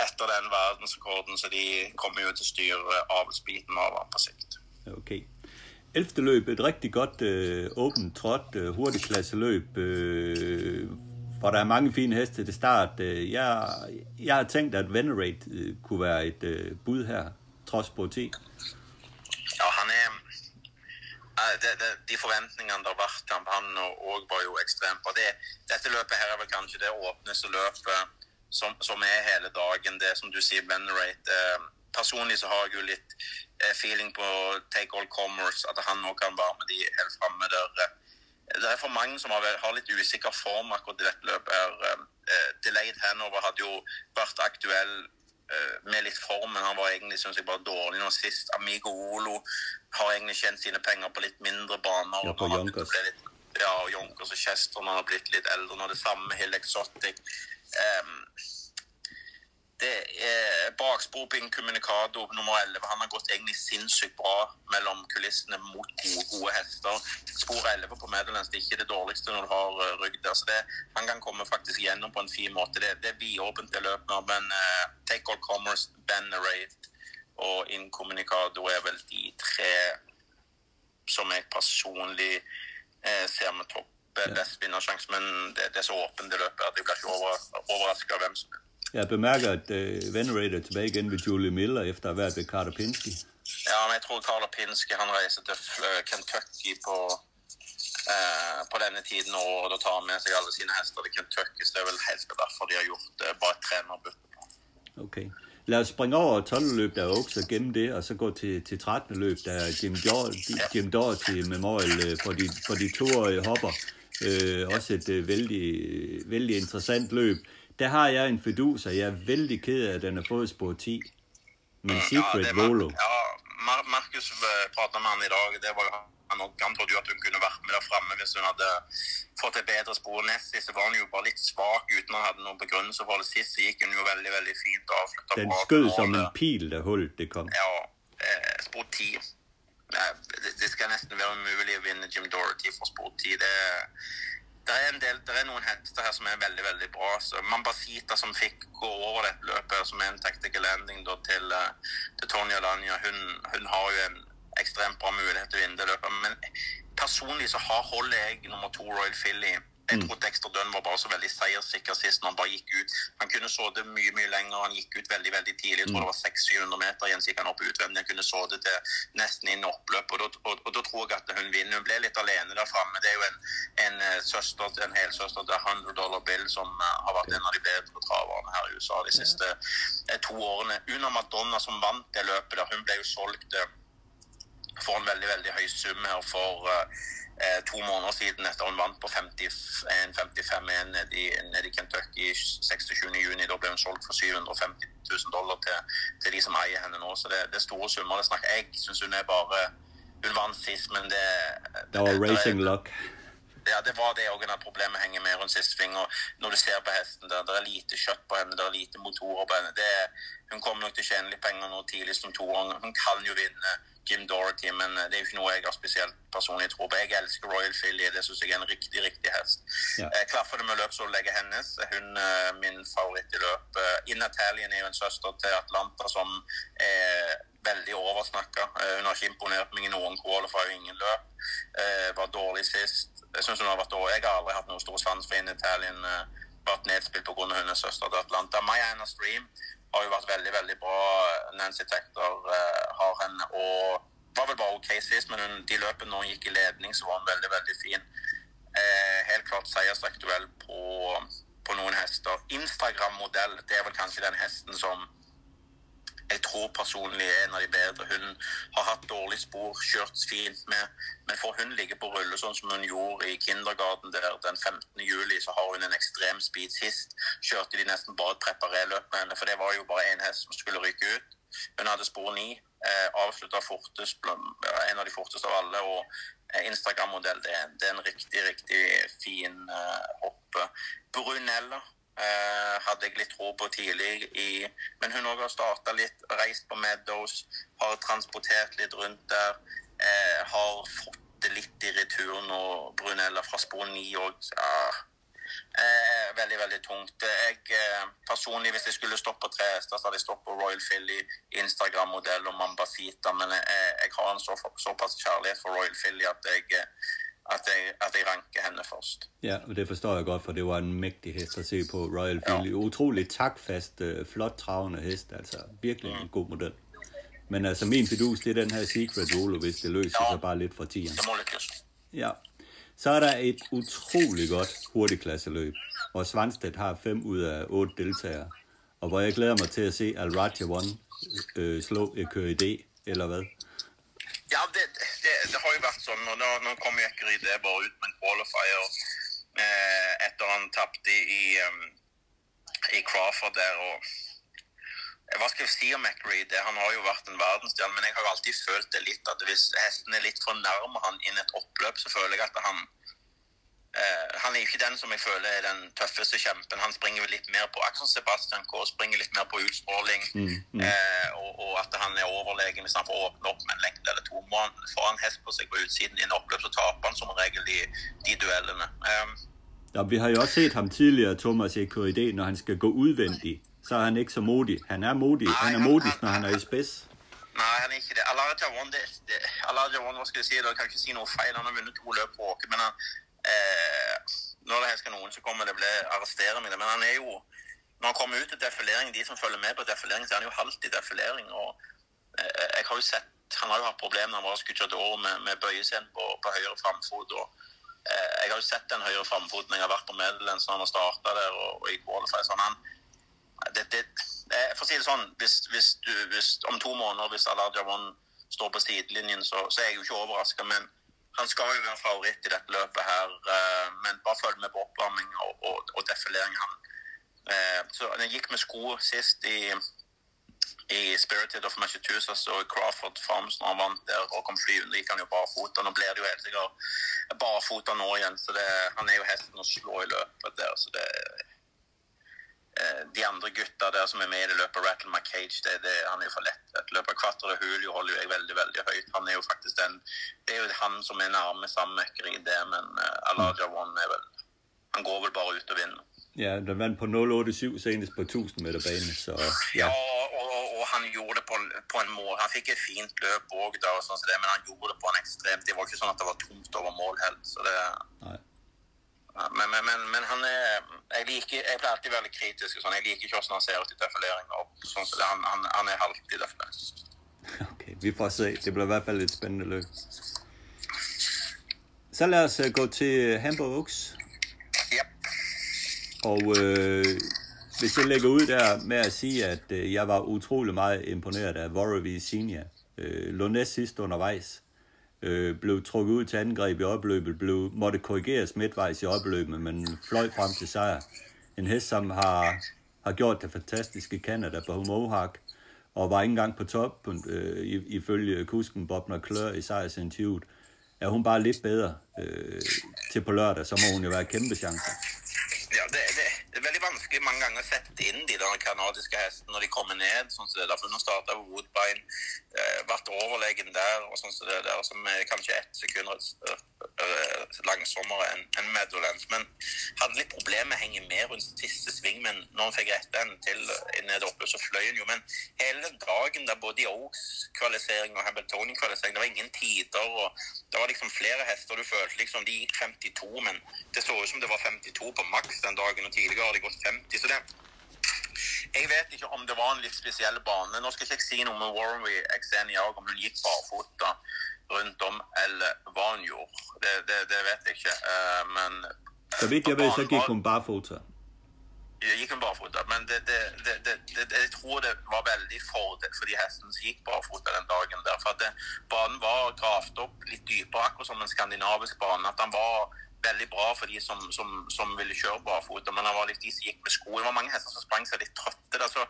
etter den verdensrekorden, så de kommer jo til å styre avlsbiten av ham på sikt. Ok. Elfte løb, et rigtig godt øh, åbent, trådt, øh, hurtigklasseløb, øh, hvor der er mange fine heste til start. Øh, jeg, jeg har tænkt, at Venerate øh, kunne være et øh, bud her, trods på 10. Ja, han er De, det, De forventningene der har vært til han og var jo ekstremt Og Det, dette løpet her er vel kanskje det åpneste løpet som, som er hele dagen. Det som du sier, Venerate. Eh, personlig så har jeg jo litt feeling på Take All Commerce, at han nå kan være med de helt framme der. Det er for mange som har, har litt usikker form akkurat i dette løpet. her. Delayed Hanover hadde jo vært aktuell med litt form, men han var egentlig synes jeg, bare dårlig nå sist. Amigo Olo har egentlig tjent sine penger på litt mindre baner. Ja, på Yonkers. Litt, ja, og Yonkers og Chester når han har blitt litt eldre. Nå det samme Hill Exotic. Um, det er bakspor på Incommunicado nummer 11. Han har gått egentlig sinnssykt bra mellom kulissene mot gode, gode hester. Spor 11 på Meadowlands det er ikke det dårligste når du har uh, rygg der. Så det, han kan komme faktisk gjennom på en fin måte. Det, det er vidåpent det løpet nå. Men uh, Take All Commerce, Venerate og Incommunicado er vel de tre som jeg personlig uh, ser med topp best vinnersjanse. Men det, det, er så åpent det løpet at jeg blir ikke over, overraska hvem som er. Jeg bemærker, at uh, Venerator er tilbage igen ved Julie Miller efter at have været ved Carter Pinsky. Ja, men jeg tror Carter Pinsky han rejser til uh, Kentucky på, uh, på denne tiden og da tar han med sig alle sine hester til Kentucky, så det er vel helt derfor de har gjort uh, bare et trænerbytte. Okay. Lad os springe over 12. løb, der er også gennem det, og så gå til, til 13. løb, der er Jim, ja. Jim Doherty Memorial for de, for de toårige hopper. Øh, også et øh, vældig, vældig interessant løb der har jeg en fidus, og jeg er vældig ked af, at den har fået spor 10. Men Secret ja, Volo. Ja, Markus eh, pratet med han i dag. Det var han, han trodde jo at hun kunne vært med der fremme hvis hun hadde fått et bedre spor. Nest sist var hun jo bare litt svak uten å ha noen begrunnelse for det. Sist gikk hun jo veldig veldig fint og avslutta Den skød som en pil da hullet det kom. Ja, eh, spor 10. Det, det skal nesten være umulig å vinne Jim Dorothy for spor 10. Det det er, en del, det er noen hester her som er veldig veldig bra. Så Mambasita som fikk gå over dette løpet, som er en tactical landing da, til, eh, til Tonja Lanja, hun, hun, har jo en ekstremt bra mulighet til å vinne det løpet. Men personlig så har holder jeg nummer to Royal Philly jeg tror Dexter Dunn var bare så veldig seierssikker sist når han bare gikk ut. Han kunne så det mye mye lenger, han gikk ut veldig veldig tidlig. Jeg tror mm. det var 600-700 meter igjen, så gikk han opp utvendig. Han kunne så det til nesten inn oppløp. Og da, og, og da tror jeg at hun vinner. Hun ble litt alene der framme. Det er jo en, en eh, søster en helsøster til 100 dollar bill som uh, har vært en av de bedre traverne her i USA de siste uh, to årene. Una Madonna som vant det løpet der, hun ble jo solgt for en veldig veldig høy sum her for eh, to måneder siden etter hun vant på 55-1 nede, nede i Kentucky 26.6. Da ble hun solgt for 750 000 dollar til, til, de som eier henne nå. Så det, det er store summer. det snakker Jeg syns hun er bare Hun vant sist, men det Det var racing luck. Ja, det var det òg. Problemet henger med rundt siste finger. Når du ser på hesten der, det er lite kjøtt på henne, det er lite motorer på henne. Er, hun kommer nok til å tjene litt penger nå tidlig som toåring. Hun kan jo vinne Jim Dorothy, men eh, det er jo ikke noe jeg har spesielt personlig tro på. Jeg elsker Royal Philly, det syns jeg er en riktig riktig hest. Ja. Jeg klaffer det med løpsopplegget hennes. Hun er eh, min favoritt i løp. Eh, In Italian er jo en søster til Atlanta som er veldig oversnakka. Hun har ikke imponert meg i noen qualifier, ingen løp. Var dårlig sist. Jeg synes hun har vært dårlig. Jeg har aldri hatt noe stor sans for In Italian. Vært nedspilt pga. hennes søster til Atlanta. Mayana Stream har jo vært veldig veldig bra. Eh, Nancy Tector eh, har henne og var vel bare OK sist, men hun, de løpene når hun gikk i ledning, så var hun veldig veldig fin. Eh, helt klart seiersaktuell på, på noen hester. Instagram-modell, det er vel kanskje den hesten som jeg tror personlig er en av de bedre. Hun har hatt dårlig spor, kjørt fint med. Men får hun ligge på rulle sånn som hun gjorde i kindergarten der den 15. juli, så har hun en ekstrem speed. Sist kjørte de nesten bare et preparéløp med henne, for det var jo bare én hest som skulle rykke ut. Hun hadde spor 9. Eh, avslutta fortest, en av de forteste av alle. og eh, Instagram-modell, det, det, er en riktig, riktig fin eh, hoppe. Brunella Eh, hadde jeg litt tro på tidlig. I, men hun òg har starta litt, reist på Meadows, har transportert litt rundt der. Eh, har fått det litt i retur nå, Brunella fra spor 9 òg. Ja, eh, veldig, veldig tungt. Jeg eh, personlig, Hvis jeg skulle stoppe tre hester, så hadde jeg stoppet på Royal Philly, Instagram-modell og Mambasita. Men jeg, jeg har en så, såpass kjærlighet for Royal Philly at jeg, eh, at jeg, at jeg ranker henne først. Ja, og det forstår jeg godt, for det var en mægtig hest at se på Royal Philly. Ja. Utrolig takfast, øh, flot travende hest, altså virkelig mm. en god model. Men altså min fidus, det er den her Secret Rolo, hvis det løser ja. sig bare lidt fra tieren. Det må lykkes. Ja. Så er der et utrolig godt hurtigklasseløb, hvor Svanstedt har fem ud af otte deltagere, og hvor jeg glæder mig til at se Al Raja One øh, slå et køre idé, eller hvad? Ja, det, det, det, har jo vært sånn. og Nå, nå kom jo ikke det bare ut med en qualifier eh, etter han tapte i, um, i Crawford der. og hva eh, skal jeg si om McReed? Han har jo vært en verdensstjerne, men jeg har alltid følt det litt at hvis hesten er litt for nærme han inn et oppløp, så føler jeg at han Uh, han er ikke den som jeg føler er den tøffeste kjempen. Han springer litt mer på som Sebastian K. springer litt mer på utstråling. Mm, mm. Uh, og, og, at han er overlegen hvis han får åpne opp med en lengde eller to. Må han, får han hest på seg på utsiden i en oppløp, så taper han som regel de, de duellene. Um, ja, vi har jo også set ham tidligere, Thomas EKID, når han skal gå udvendig. Så er han ikke så modig. Han er modig. Han er modig, når han er i spids. Nei, han er ikke det. Alaja One, det, det, Alaja One, hva skal jeg si, jeg kan ikke si noe feil. Han har vunnet to løp på åker, men han, eh, når det skal noen, så kommer det bli med det. Men han er jo Når han kommer ut til defilering, de som følger med på defilering, så er han jo halvt i defilering. og eh, jeg har jo sett Han har jo hatt problemer når han var scuchador med, med bøyescenen på, på høyre framfot. og eh, Jeg har jo sett den høyre framfoten jeg har vært på Medelands når han har starta der og, og i qualify. sånn han det, det, For å si det sånn, hvis, hvis du, hvis, om to måneder, hvis Alad Javon står på sidelinjen, så, så er jeg jo ikke overraska. Men han skal jo være favoritt i dette løpet her, uh, eh, men bare følg med på oppvarming og, og, og defilering. Han, uh, så han gikk med sko sist i, i Spirited of Massachusetts og Crawford Farms når han vant der og kom flyvende. gikk han jo barfota. Nå blir det jo helt sikkert barfota nå igjen, så det, han er jo hesten å slå i løpet der. så det de andre gutta der som er med i det løpet, Rattle McCage, det, det, han er jo for lett. Et løp av Quattro Julio holder jo jeg veldig veldig høyt. Han er jo faktisk den, Det er jo han som er nærme sammenmekker i det, men uh, Alaja One er vel Han går vel bare ut og vinner. Ja, den vandt på 0,87 senest på 1000 meter bane, så ja. ja og, og, og, han gjorde det på, på en måte. Han fikk et fint løp òg, sånn men han gjorde det på en ekstremt Det var ikke sånn at det var tomt over mål helt. så det... Nei. Men, men, men, men, han er jeg, liker, jeg pleier alltid litt kritisk. Sånn. Jeg liker ikke hvordan han ser ut i defilering. Sånn, så han, han, han, er halvt i defilering. Ok, vi får se. Det blir i hvert fall et spennende løp. Så lad os øh, gå til Hamburg Oaks. Ja. Og øh, hvis jeg lægger ud der med at sige, at øh, jeg var utrolig meget imponeret af Vorovi Senior. Øh, lå næst sidst undervejs øh, blev trukket ud til angreb i opløbet, blev, måtte korrigeres midtvejs i opløbet, men fløj frem til sejr. En hest, som har, har gjort det fantastiske Canada på Mohawk, og var ikke engang på top, øh, ifølge kusken Bob McClure i sejrsinterviewet. Er hun bare lidt bedre øh, til på lørdag, så må hun jo være kæmpe chance. Ja, det, det, det er veldig vanskelig mange ganger å sette inn de der kanadiske hestene når de kommer ned. sånn som det der, for Nå starta Woodbine, eh, vært overlegen der, og sånn som det der, som er kanskje ett sekund uh, langsommere enn en Meadowlands. Men hadde litt problemer med å henge med rundt siste sving, men når han fikk rette en til nede oppe, så fløy han jo. Men hele dagen der både i Oaks-kvalifisering og Hamiltonian-kvalifisering, det var ingen tider. og Det var liksom flere hester du følte liksom de gikk 52, men det så ut som det var 52 på maks den dagen, og tidligere har de gått 50. så det jeg vet ikke om det var en litt spesiell bane. Nå skal ikke jeg si noe med Warrenby Xenia om hun gikk barfota rundt om, eller hva hun gjorde. Det, det, det vet jeg ikke. Uh, men Så vidt jeg ved, så gikk hun barfota. Ja, gikk hun barfota. Men det, jeg tror det var veldig fordel for de hestene som gikk barfota den dagen. der, for at Banen var gravd opp litt dypere, akkurat som en skandinavisk bane. at den var veldig bra for de som, som, som ville kjøre barfota, men han var litt de som gikk med sko. Det var mange hester som sprang seg litt trøtte. Altså,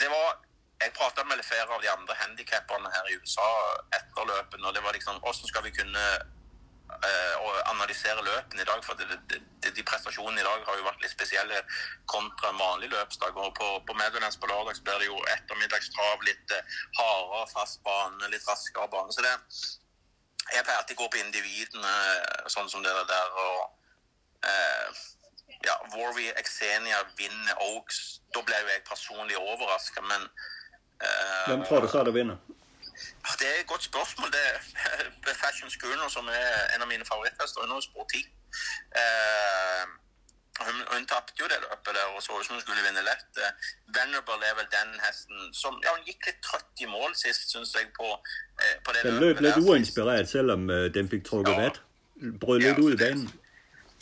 det var jeg prata med flere av de andre handikapperne her i USA etter løpet. og det var liksom, Hvordan skal vi kunne eh, analysera analysere løpene i dag. For det, det, det, de prestasjonene i dag har jo vært litt spesielle kontra en vanlig løpsdag. Og på, på Meadowlands på lørdag så blir det jo ettermiddagstrav, litt eh, hardere fast bane, litt raskere bane. Så det jeg pleier alltid å gå på individene, sånn som det der. og eh, ja, Warby Exenia vinner Oaks. Da ble jo jeg personlig overraska, men eh, Hvem tror du så det vinner? Det er et godt spørsmål. Det er Fashion Schooner, som er en av mine favoritthester. Hun har spor 10. Eh, hun, hun tapte jo det løpet der og så ut som hun skulle vinne lett. Eh, Venerable er vel den hesten som ja, Hun gikk litt trøtt i mål sist, syns jeg, på, eh, på det den løpet. Den løp litt uinspirert, selv om uh, den fikk trukket ja. vett. Brød litt ja, ut i banen.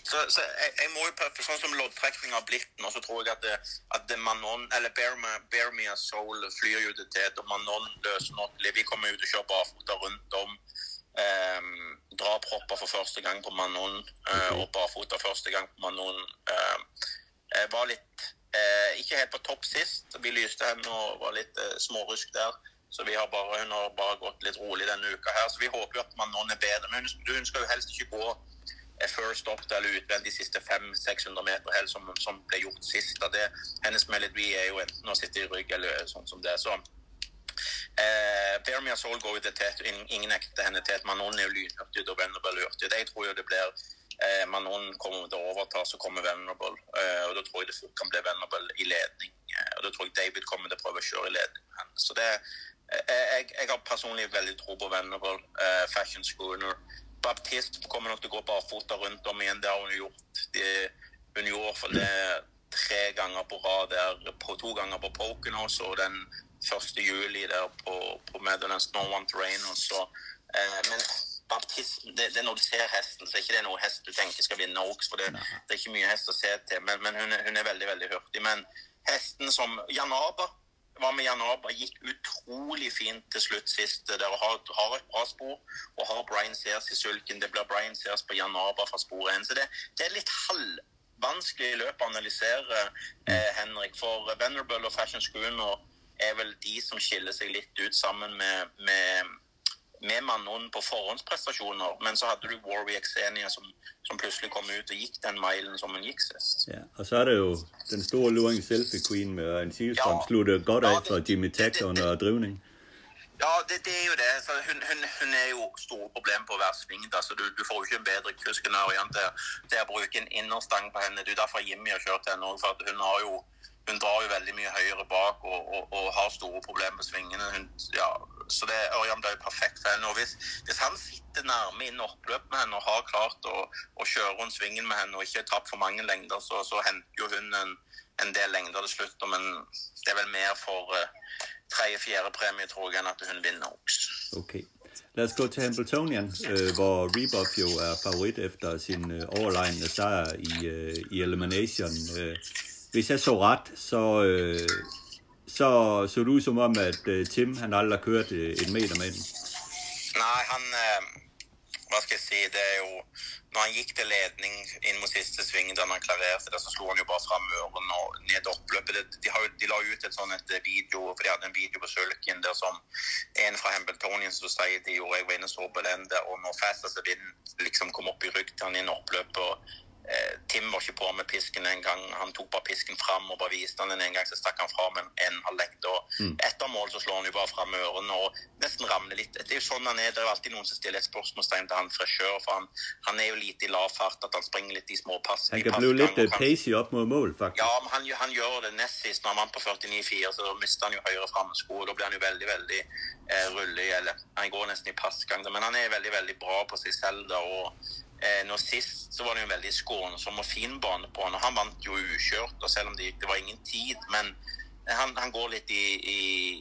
Så, så jeg, jeg, må jo prøve, sånn som loddtrekninga har blitt nå, så tror jeg at, det, at det Manon, eller Bear, Bear Me a Soul flyr jo til og Manon løser nok Vi kommer jo til å kjøre barfota rundt om. Um, dra propper for første gang på Manon, uh, og barfota første gang på Manon. Uh, jeg var litt uh, Ikke helt på topp sist. Vi lyste henne og var litt uh, smårusk der. Så vi har bare, Hun har bare gått litt rolig denne uka her. Så vi håper jo at Manon er bedre. Men hun, hun skal jo helst ikke gå first up eller utvendig de siste 500-600 meter helt som, som, ble gjort sist. Det, hennes melodi er jo enten å sitte i rygg eller sånn som det. Så eh, Vermia Soul går jo til Tet, ingen ekte henne til. Manon er jo lynhurtig og Venable hurtig. Jeg tror jo det blir eh, Manon kommer til å overta, så kommer Venable. Eh, og da tror jeg det fort kan bli Venable i ledning. Eh, og da tror jeg David kommer til å prøve å kjøre i ledning. Så det, eh, eh jeg, jeg, har personlig veldig tro på Venable, Eh, fashion Schooner. Baptist kommer nok til å gå barfota rundt om igjen. Det har hun gjort. Det, hun gjorde for det tre ganger på rad der, på, to ganger på Poken også, og den 1. juli der på, på No One Terrain også. Eh, men Baptist, det, det, når du ser hesten, så er ikke det noe hest du tenker skal vinne Oaks. For det, det er ikke mye hest å se til, men, men hun, er, hun, er, veldig, veldig hurtig. Men hesten som Janaba var med Janaba, gikk utrolig fint til slutt sist. Dere har, har, et bra spor og har Brian Sears i sulken. Det blir Brian Sears på Janaba fra spor 1. Så det, det er litt halvvanskelig løp å analysere, eh, Henrik. For Venerable og Fashion Schooner er vel de som skiller seg litt ut sammen med, med med Manon på forhåndsprestasjoner, men så hadde du Warwick Xenia som, som, plutselig kom ut og gikk den milen som hun gikk sist. Ja, og så er det jo den store Luring Selfie Queen med en Silstrøm ja, slutter godt av ja, fra Jimmy Tech under drivning. Ja, det, det, er jo det. Hun, hun, hun, er jo store problemer på hver sving. Da, så du, du, får jo ikke en bedre kuskenariant til, til å bruke en innerstang på henne. Du, Derfor Jimmy har kjørt henne òg, for hun har jo hun drar jo veldig mye høyere bak og, og, og har store problemer med svingene. Hun, ja, så det, Ørjan ble jo perfekt for henne. Og hvis, hvis, han sitter nærme inn oppløp med henne og har klart å, å kjøre rundt svingen med henne og ikke tapt for mange lengder, så, så henter jo hun en, en, del lengder til slutt. Men det er vel mer for eh, uh, tredje-fjerde-premie, tror jeg, enn at hun vinner også. Okay. Lad os gå til Hamiltonian, øh, hvor Reebok jo er favorit efter sin øh, overlegne sejr i, øh, i Elimination. Øh, hvis jeg så ret, så, øh, så så det ud som om, at øh, Tim han aldrig har kørt øh, en meter med den. Nej, han øh, hvad skal jeg sige, Det er jo Når han gik til ledning ind mod sidste sving, da han klarerede det, så slog han jo bare frem ørene og ned oppløpet. De, har, de, la ut et sånt et video, for de hadde en video på sulken der som en fra Hambletonian Society gjorde. Jeg var inne og så på den der, og når Fastest Vind liksom kom opp i rygg til han inn oppløpet og Tim var ikke på med pisken en gang. Han tok bare pisken fram og bare viste han den en gang, så stakk han fra med en halv lengde. Og mm. etter mål så slår han jo bare fram ørene og nesten ramler litt. Det er jo sånn han er. Det er alltid noen som stiller et spørsmålstegn til han frisør, for han, han, er jo lite i lav fart, at han springer litt i små pass. Han kan bli litt pacey opp mot mål, faktisk. Ja, men han, han gjør det nest sist. Når han vant på 49,4, så mister han jo høyre framsko, og da blir han jo veldig, veldig eh, rullig, eller han går nesten i passgang. Men han er veldig, veldig bra på seg selv da. og Eh, nå Sist så var det jo en veldig skånsom og fin bane på han, og han vant jo ukjørt. og Selv om det, det var ingen tid. Men eh, han, han går litt i, i,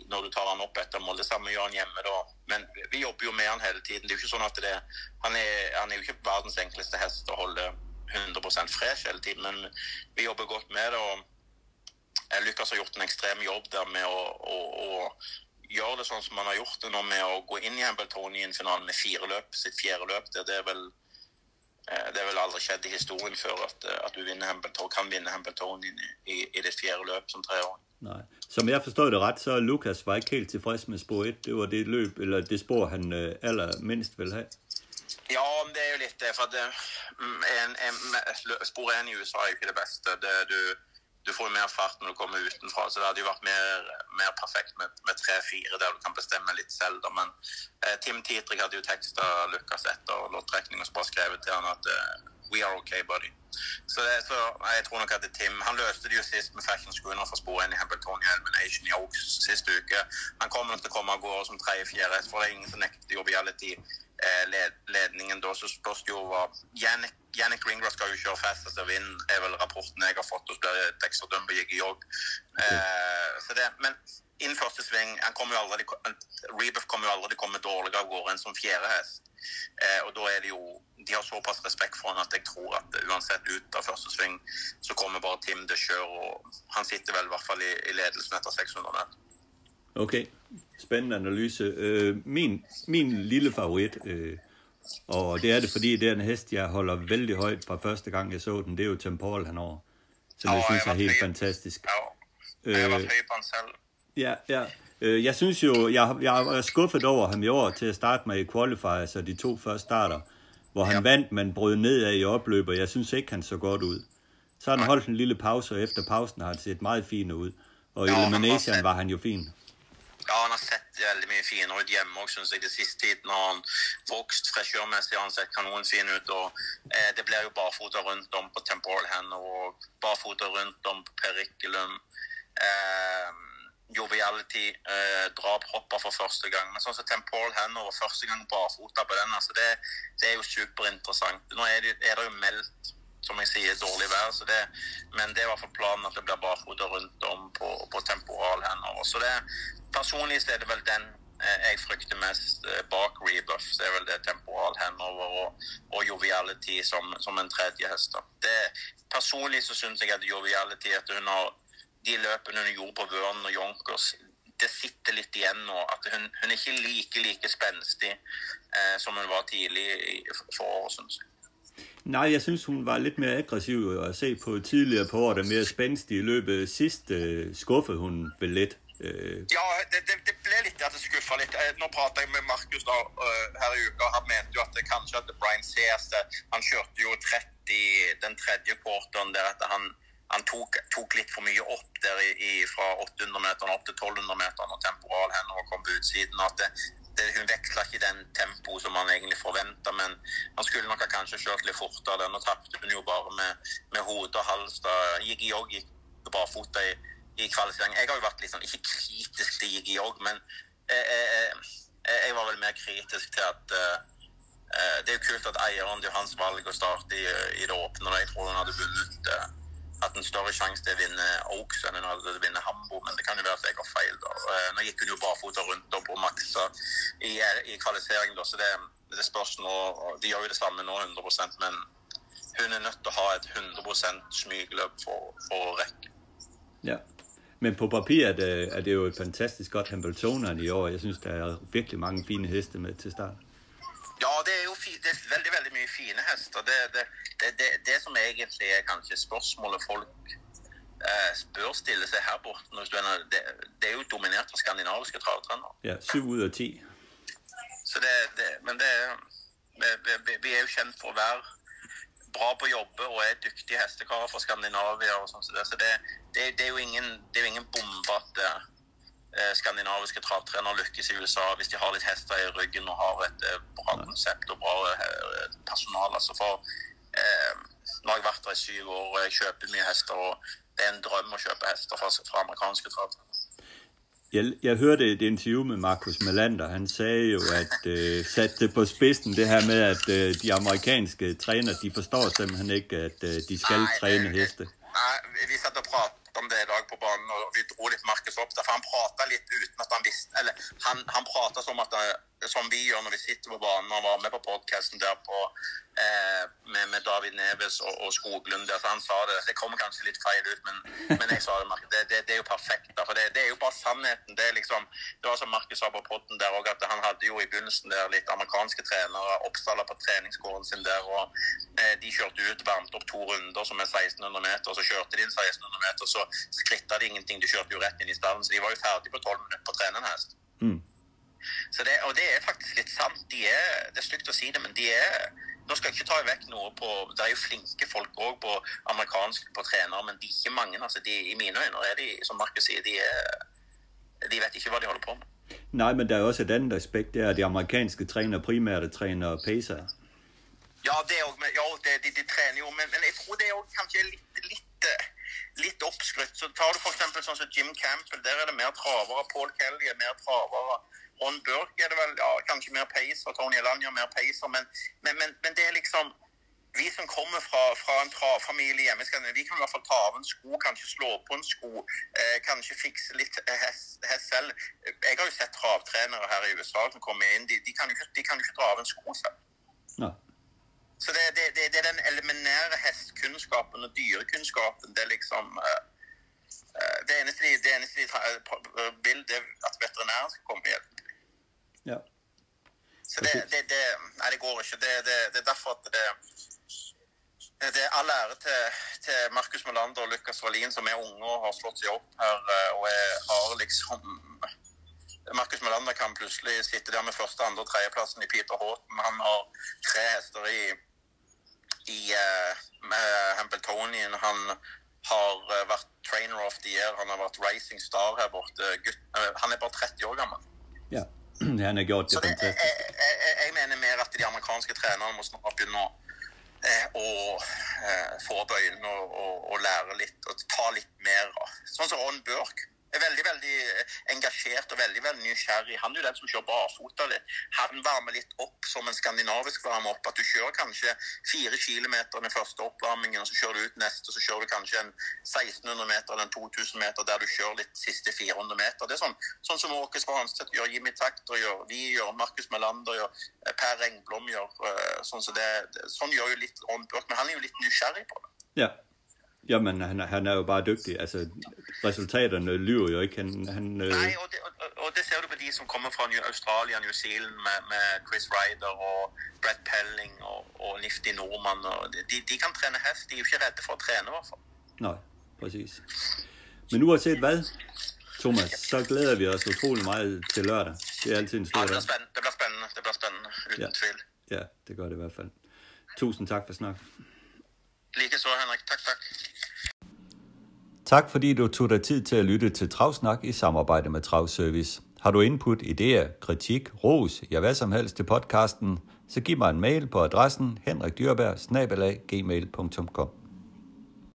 når du tar han opp etter mål. Det samme gjør han hjemme. da. Men vi jobber jo med han hele tiden. Det er jo ikke sånn at det, han, er, han er jo ikke verdens enkleste hest å holde 100 fresh hele tiden, men vi jobber godt med det. og eh, Lukas har gjort en ekstrem jobb der med å, å, å gjøre det sånn som han har gjort det nå, med å gå inn i Hambletonien-finalen med fire løp, sitt fjerde løp. Det, det er vel det har vel aldri skjedd i historien før at, eh, at du vinner Hambleton, kan vinne Hambleton i, i, i det fjerde løp som treåring. Nej. Som jeg forstår det ret, så Lukas var ikke helt tilfreds med spor 1. Det var det løb, eller det spor, han øh, allermindst ville have. Ja, det er jo litt det. For det, mm, en, en, spor 1 i USA er jo ikke det beste. Det, du, du får jo mer fart når du kommer utenfra. Så det hadde jo vært mer, mer perfekt med, med 3-4, der du kan bestemme litt selv. Da. Men eh, Tim Tietrik hadde jo teksta Lukas etter loddtrekning og så bare skrevet til han at eh, We are okay, buddy. Så, det, så jeg tror nok at Tim Han løste det jo sist med fashion schooner fra sporet i Hambletonian Elimination i Oaks sist uke. Han kommer nok til å komme av gårde som tredje-fjerde, for det er ingen som nekter joviality Eh, ledningen da, så spørs det jo hva Yannick, Yannick Ringler skal jo kjøre fastest og vinne, er vel rapporten jeg har fått. Det Dexter Dumber gikk i jogg. Eh, så det, men innen første sving han kommer jo aldri, Rebuff kommer jo aldri komme dårligere av gårde enn som fjerde hest. Eh, og da er det jo De har såpass respekt for han at jeg tror at uansett ut av første sving, så kommer bare Tim de kjøre, og han sitter vel i hvert fall i, i ledelsen etter 600 meter. Ok, spændende analyse. Øh, min, min lille favorit, øh, og det er det, fordi det er en hest, jeg holder vældig højt fra første gang, jeg så den, det er jo Temporal henover, som jeg synes er helt fantastisk. Ja, jeg var øh, selv. Ja, ja. Øh, jeg synes jo, jeg, jeg er skuffet over ham i år til at starte med i qualifier, altså de to første starter, hvor han ja. vandt, men brød nedad i opløb, og jeg synes ikke, han så godt ud. Så har han holdt en lille pause, og efter pausen har han set meget fint ud. Og i Elimination var han jo fin. Ja, han har sett veldig mye finere ut hjemme òg, syns jeg. Det siste tiden har han vokst frisørmessig. Han sett kanonfin ut. og eh, Det blir jo barfota rundt om på Temporal Hand og barfota rundt om på Periculum. Eh, Joviality eh, drap hopper for første gang. Men sånn som Temporal Hanover, første gang barfota på den, altså det, det er jo superinteressant. Nå er det, er det jo meldt som jeg sier, dårlig vær. Så det, men det er i hvert fall planen at det blir barfota rundt om på, på temporal henover. Så det, personlig så er det vel den eh, jeg frykter mest eh, bak rebuff. Det er vel det temporal henover og, og joviality som, som, en tredje hest. Det, personlig så syns jeg at joviality at hun har de løpene hun gjorde på Wørn og Jonkers det sitter litt igjen nå. At hun, hun er ikke like like spenstig eh, som hun var tidlig i, for året, syns jeg. Nej, jeg synes, hun var lidt mere aggressiv at se på tidligere på året, og mere spændstig i løbet. Sidst øh, skuffede hun vel lidt. Øh. Ja, det, det, det blev lidt, at det skuffa lidt. Eh, nu prater jeg med Markus da, uh, her i uka. Han mente jo at det kanskje at Brian Seas, Han kørte jo 30 den tredje kvarten, der at han, han tok, tok, litt for mye opp der i, i, fra 800 meter opp til 1200 meter og temporal og kom på utsiden. At det, det, hun veksla ikke den tempoet som man egentlig forventa, men han skulle nok ha kanskje kjørt litt fortere. Nå tapte hun jo bare med, med hode og hals. da Gikk i jogg, gikk barfota i, i kvalifisering. Jeg har jo vært litt sånn, ikke kritisk til gikk i men jeg, jeg, jeg, var vel mer kritisk til at uh, Det er jo kult at eieren det er hans valg å starte i, i det åpne. Jeg tror hun hadde vunnet uh, hatt en større sjanse til å vinne øh, Oaks enn hun hadde til å vinne Hambo, men det kan jo være at jeg har feil. da. Eh, øh, nå gikk hun jo barfota rundt og på maksa i, øh, i kvalifisering, da, så det, det spørs nå De gjør jo det samme nå, 100% men hun er nødt til å ha et 100 smygløp for, for å rekke. Ja. Men på papiret er er det jo et fantastisk godt Hambletonian i år. Jeg synes, der er virkelig mange fine heste med til start. Ja, det er jo det er veldig veldig mye fine hester. Det, det, det, det som egentlig er kanskje spørsmålet folk eh, bør stille seg her borte det, det, er jo dominert av skandinaviske travtrenere. Ja, syv ut av ti. Det, men det vi, vi, er jo kjent for å være bra på å jobbe og er dyktige hestekarer fra Skandinavia. og sånn så det, så det, det, er jo ingen, det er jo ingen bombe at Eh, skandinaviske travtrenere lykkes i USA hvis de har litt hester i ryggen og har et eh, bra konsept og bra eh, personal. Altså for eh, Nå har jeg vært der i syv år og jeg kjøper mye hester. og Det er en drøm å kjøpe hester fra, fra amerikanske travtrenere. Jeg, jeg hørte et interview med Markus Melander. Han sagde jo, at øh, satte på spidsen det her med, at øh, de amerikanske trænere, de forstår simpelthen ikke, at øh, de skal nej, træne heste. Nej, vi satt og pratet om det i dag på banen, og vi dro litt Markus opp der. For han prata litt uten at han visste Eller han, han prata som, eh, som vi gjør når vi sitter på banen. Han var med på podkasten der på eh, med, med, David Neves og, og Skoglund der, så han sa det. Det kommer kanskje litt feil ut, men, men jeg sa det, Markus. Det, det, det, er jo perfekt. Da, for det, det, er jo bare sannheten. Det er liksom, det var som Markus sa på podden der òg, at han hadde jo i begynnelsen der litt amerikanske trenere oppstalla på treningsgården sin der. og eh, De kjørte ut, varmte opp to runder som er 1600 meter, så kjørte de inn 1600 meter, så skritta de ingenting. De kjørte jo rett inn i stallen, så de var jo ferdig på 12 minutter på en hest. Mm. Så det, og det er faktisk litt sant. De er, det er stygt å si det, men de er Nå skal jeg ikke ta vekk noe på Det er jo flinke folk òg på amerikansk på trenere, men de er ikke mange. altså de, I mine øyne er de, som Markus sier, de, er, de vet ikke hva de holder på med. Nej, men der er også et andet aspekt, det er, at de amerikanske træner primært træner pacer. Ja, det er også, ja det, de, de trener jo, men, men jeg tror det er også kanskje litt, litt, litt oppskrytt. Så tar du f.eks. sånn som Jim Campbell, der er det mer travere. Paul Kelly er mer travere. Ron Burke er det vel ja, kanskje mer pacer. Tony Alanya mer pacer. Men, men, men, men det er liksom vi som kommer fra, fra en travfamilie hjemme, vi kan i hvert fall ta av en sko, kanskje slå på en sko, eh, kanskje fikse litt hest, hest, selv. Jeg har jo sett travtrenere her i USA som kommer inn, de, de kan jo ikke, ikke dra av en sko selv. Ja. Så det, det, det, det, er den eliminære hestkunnskapen og dyrekunnskapen. Det er liksom uh, Det eneste de, det eneste de vil, det er at veterinæren skal komme og hjelpe. Ja. Så det, det, det, Nei, det går ikke. Det, det, det er derfor at det det er all ære til, til Markus Melander og Lukas Wallin, som er unge og har slått seg opp her. Eh, og er, har liksom Markus Melander kan plutselig sitte der med første, andre og tredjeplassen i Peter Horton. Han har tre hester i i uh, Hambletonien. Han har uh, vært trainer of the year, han har vært racing star her borte. Uh, han er bare 30 år gammel. Ja, han har gjort det, det fantastisk. Jeg, jeg, jeg, mener mer at de amerikanske trenerne må snart begynne å, å få opp øynene og, og, og, lære litt og ta litt mer. Sånn som Ron Burke er veldig veldig eh, engasjert og veldig veldig nysgjerrig. Han er jo den som kjører barfota litt. Han varmer litt opp som en skandinavisk varme opp. At du kjører kanskje fire kilometer den første oppvarmingen, og så kjører du ut neste, og så kjører du kanskje en 1600 meter eller en 2000 meter der du kjører litt siste 400 meter. Det er sånn, sånn som Åke Svanstedt gjør, Jimmy Takter gjør, vi gjør, Markus Melander gjør, eh, Per Engblom gjør. Eh, sånn, så det, sånn gjør jo litt Ron Burke, men han er jo litt nysgjerrig på det. Ja. Jamen, han, han er jo bare dygtig. Altså, resultaterne lyver jo ikke. Han, han, øh... Nej, og det, og, og det ser du på de som kommer fra New Australia og New Zealand med, med Chris Ryder og Brett Pelling og, og Nifty Nordmann. Og de, de kan træne hest. De er jo ikke redde for at træne i hvert fald. Nej, præcis. Men uanset hvad, Thomas, så glæder vi os utrolig meget til lørdag. Det er altid en stor ja, det bliver spændende. Det bliver spændende, det bliver spændende uden ja. tvivl. Ja, det gør det i hvert fald. Tusind tak for snak. Lige så, Henrik. Tak, tak. Tak fordi du tog dig tid til at lytte til Travsnak i samarbejde med Travservice. Har du input, idéer, kritik, ros, ja hvad som helst til podcasten, så giv mig en mail på adressen henrikdyrberg